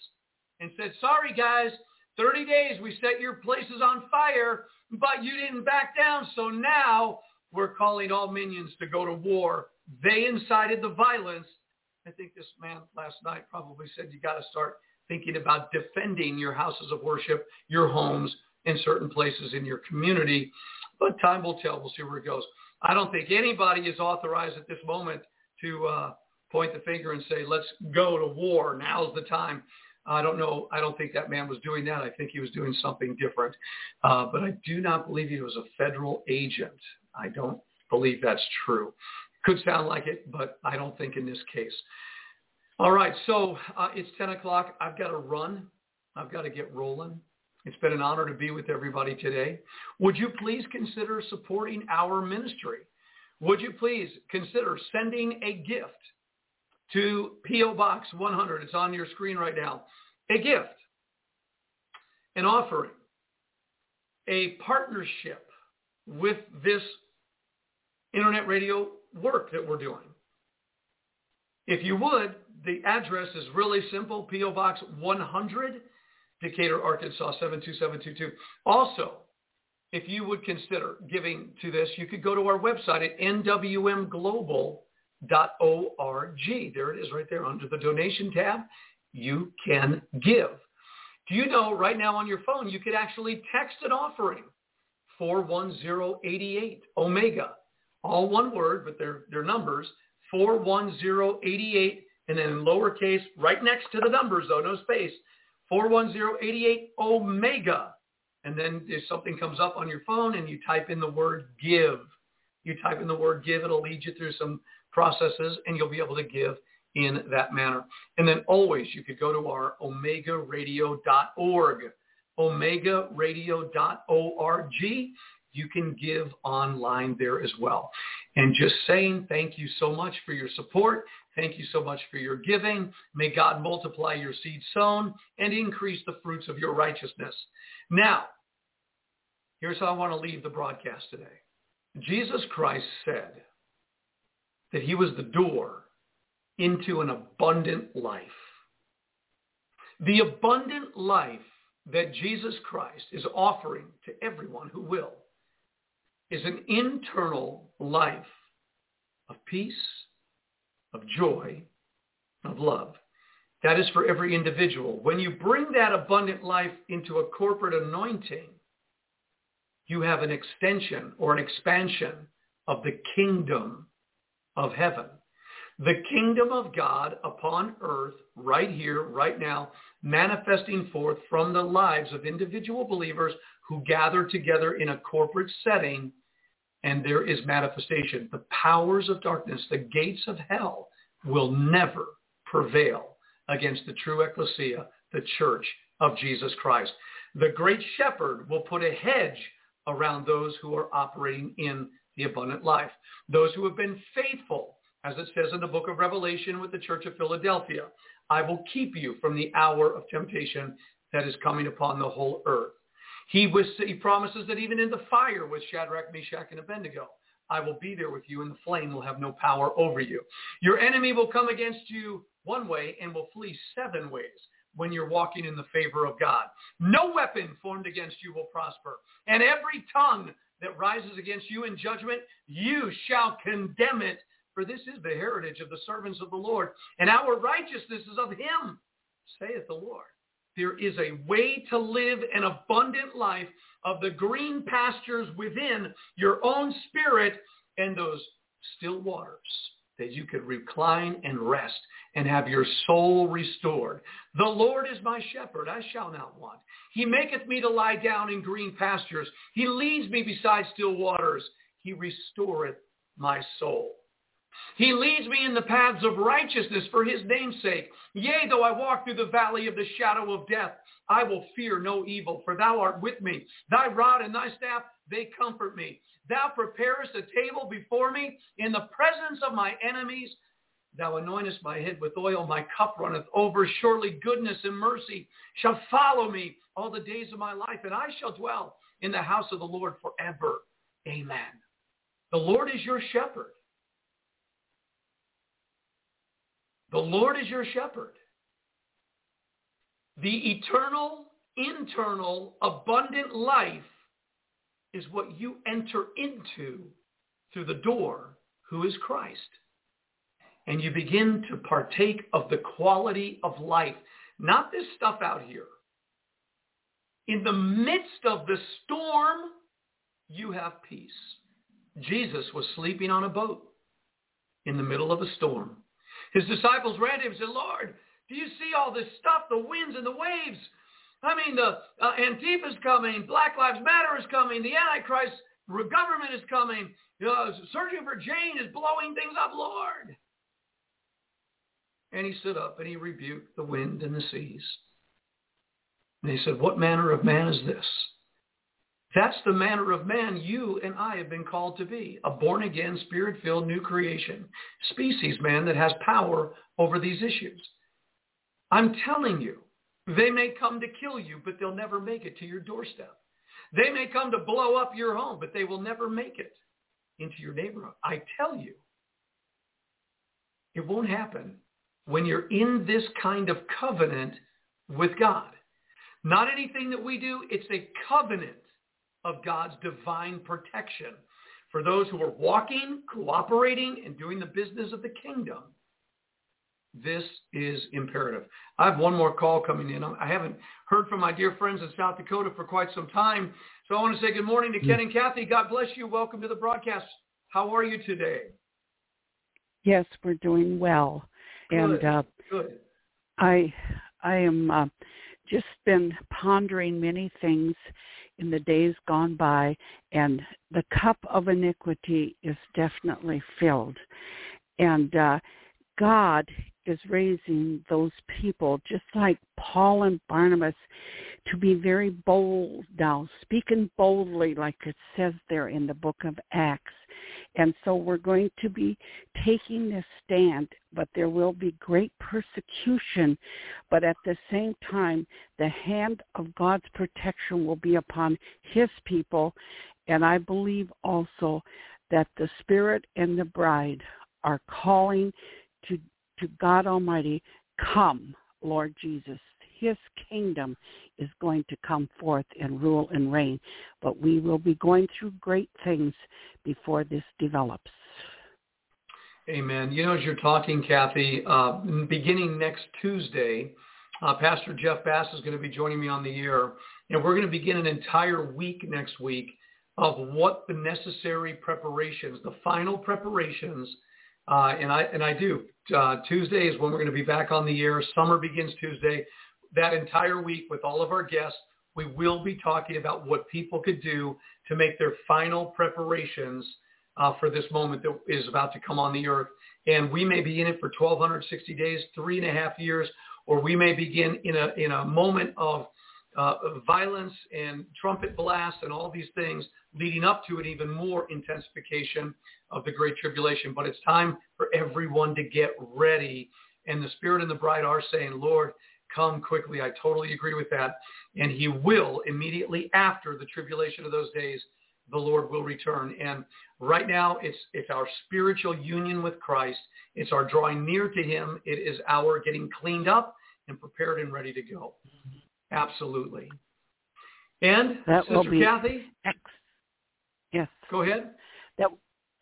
and said, sorry, guys, 30 days we set your places on fire, but you didn't back down. So now we're calling all minions to go to war. They incited the violence I think this man last night probably said you got to start thinking about defending your houses of worship, your homes, in certain places in your community. But time will tell. We'll see where it goes. I don't think anybody is authorized at this moment to uh, point the finger and say, let's go to war. Now's the time. I don't know. I don't think that man was doing that. I think he was doing something different. Uh, but I do not believe he was a federal agent. I don't believe that's true. Could sound like it, but I don't think in this case. All right, so uh, it's 10 o'clock. I've got to run. I've got to get rolling. It's been an honor to be with everybody today. Would you please consider supporting our ministry? Would you please consider sending a gift to P.O. Box 100? It's on your screen right now. A gift, an offering, a partnership with this internet radio work that we're doing. If you would, the address is really simple, P.O. Box 100, Decatur, Arkansas 72722. Also, if you would consider giving to this, you could go to our website at nwmglobal.org. There it is right there under the donation tab. You can give. Do you know right now on your phone you could actually text an offering 41088 Omega. All one word, but they're, they're numbers 41088 and then in lowercase right next to the numbers though, no space, 41088 Omega. And then if something comes up on your phone and you type in the word give, you type in the word give, it'll lead you through some processes and you'll be able to give in that manner. And then always you could go to our omegaradio.org, omegaradio.org. You can give online there as well. And just saying thank you so much for your support. Thank you so much for your giving. May God multiply your seed sown and increase the fruits of your righteousness. Now, here's how I want to leave the broadcast today. Jesus Christ said that he was the door into an abundant life. The abundant life that Jesus Christ is offering to everyone who will is an internal life of peace, of joy, of love. That is for every individual. When you bring that abundant life into a corporate anointing, you have an extension or an expansion of the kingdom of heaven. The kingdom of God upon earth, right here, right now, manifesting forth from the lives of individual believers who gather together in a corporate setting and there is manifestation. The powers of darkness, the gates of hell will never prevail against the true ecclesia, the church of Jesus Christ. The great shepherd will put a hedge around those who are operating in the abundant life. Those who have been faithful, as it says in the book of Revelation with the church of Philadelphia, I will keep you from the hour of temptation that is coming upon the whole earth. He, was, he promises that even in the fire with Shadrach, Meshach, and Abednego, I will be there with you and the flame will have no power over you. Your enemy will come against you one way and will flee seven ways when you're walking in the favor of God. No weapon formed against you will prosper. And every tongue that rises against you in judgment, you shall condemn it. For this is the heritage of the servants of the Lord. And our righteousness is of him, saith the Lord. There is a way to live an abundant life of the green pastures within your own spirit and those still waters that you could recline and rest and have your soul restored. The Lord is my shepherd, I shall not want. He maketh me to lie down in green pastures. He leads me beside still waters. He restoreth my soul. He leads me in the paths of righteousness for his name's sake. Yea, though I walk through the valley of the shadow of death, I will fear no evil, for thou art with me. Thy rod and thy staff, they comfort me. Thou preparest a table before me in the presence of my enemies. Thou anointest my head with oil, my cup runneth over. Surely goodness and mercy shall follow me all the days of my life, and I shall dwell in the house of the Lord forever. Amen. The Lord is your shepherd. The Lord is your shepherd. The eternal, internal, abundant life is what you enter into through the door, who is Christ. and you begin to partake of the quality of life, not this stuff out here. In the midst of the storm, you have peace. Jesus was sleeping on a boat in the middle of a storm. His disciples ran to him and said, Lord, do you see all this stuff, the winds and the waves? I mean, the uh, coming, Black Lives Matter is coming, the Antichrist government is coming, know, searching for Jane is blowing things up, Lord. And he stood up and he rebuked the wind and the seas. And he said, what manner of man is this? That's the manner of man you and I have been called to be, a born-again, spirit-filled new creation, species man that has power over these issues. I'm telling you, they may come to kill you, but they'll never make it to your doorstep. They may come to blow up your home, but they will never make it into your neighborhood. I tell you, it won't happen when you're in this kind of covenant with God. Not anything that we do, it's a covenant of God's divine protection for those who are walking, cooperating, and doing the business of the kingdom. This is imperative. I have one more call coming in. I haven't heard from my dear friends in South Dakota for quite some time. So I want to say good morning to Ken and Kathy. God bless you. Welcome to the broadcast. How are you today? Yes, we're doing well. Good. And uh, good. I I am uh, just been pondering many things in the days gone by, and the cup of iniquity is definitely filled. And uh, God is raising those people, just like Paul and Barnabas, to be very bold now, speaking boldly like it says there in the book of Acts. And so we're going to be taking this stand, but there will be great persecution. But at the same time, the hand of God's protection will be upon his people. And I believe also that the Spirit and the bride are calling to, to God Almighty, come, Lord Jesus. His kingdom is going to come forth and rule and reign. But we will be going through great things before this develops. Amen. You know, as you're talking, Kathy, uh, beginning next Tuesday, uh, Pastor Jeff Bass is going to be joining me on the air, and we're going to begin an entire week next week of what the necessary preparations, the final preparations, uh, and I and I do. Uh, Tuesday is when we're going to be back on the air. Summer begins Tuesday that entire week with all of our guests, we will be talking about what people could do to make their final preparations uh, for this moment that is about to come on the earth. And we may be in it for 1,260 days, three and a half years, or we may begin in a, in a moment of uh, violence and trumpet blasts and all these things leading up to an even more intensification of the Great Tribulation. But it's time for everyone to get ready. And the Spirit and the bride are saying, Lord, come quickly. I totally agree with that. And he will immediately after the tribulation of those days, the Lord will return. And right now it's, it's our spiritual union with Christ. It's our drawing near to him. It is our getting cleaned up and prepared and ready to go. Absolutely. And that Sister will be Kathy? Ex- yes. Go ahead. That,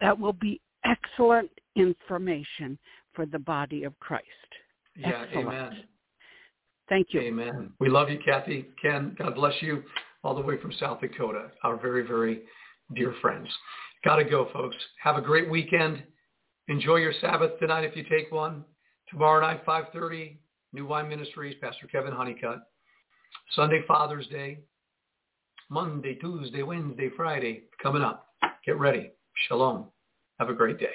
that will be excellent information for the body of Christ. Yeah, Excellent. amen. Thank you. Amen. We love you, Kathy. Ken, God bless you all the way from South Dakota, our very, very dear friends. Got to go, folks. Have a great weekend. Enjoy your Sabbath tonight if you take one. Tomorrow night, 5.30, New Wine Ministries, Pastor Kevin Honeycutt. Sunday, Father's Day. Monday, Tuesday, Wednesday, Friday, coming up. Get ready. Shalom. Have a great day.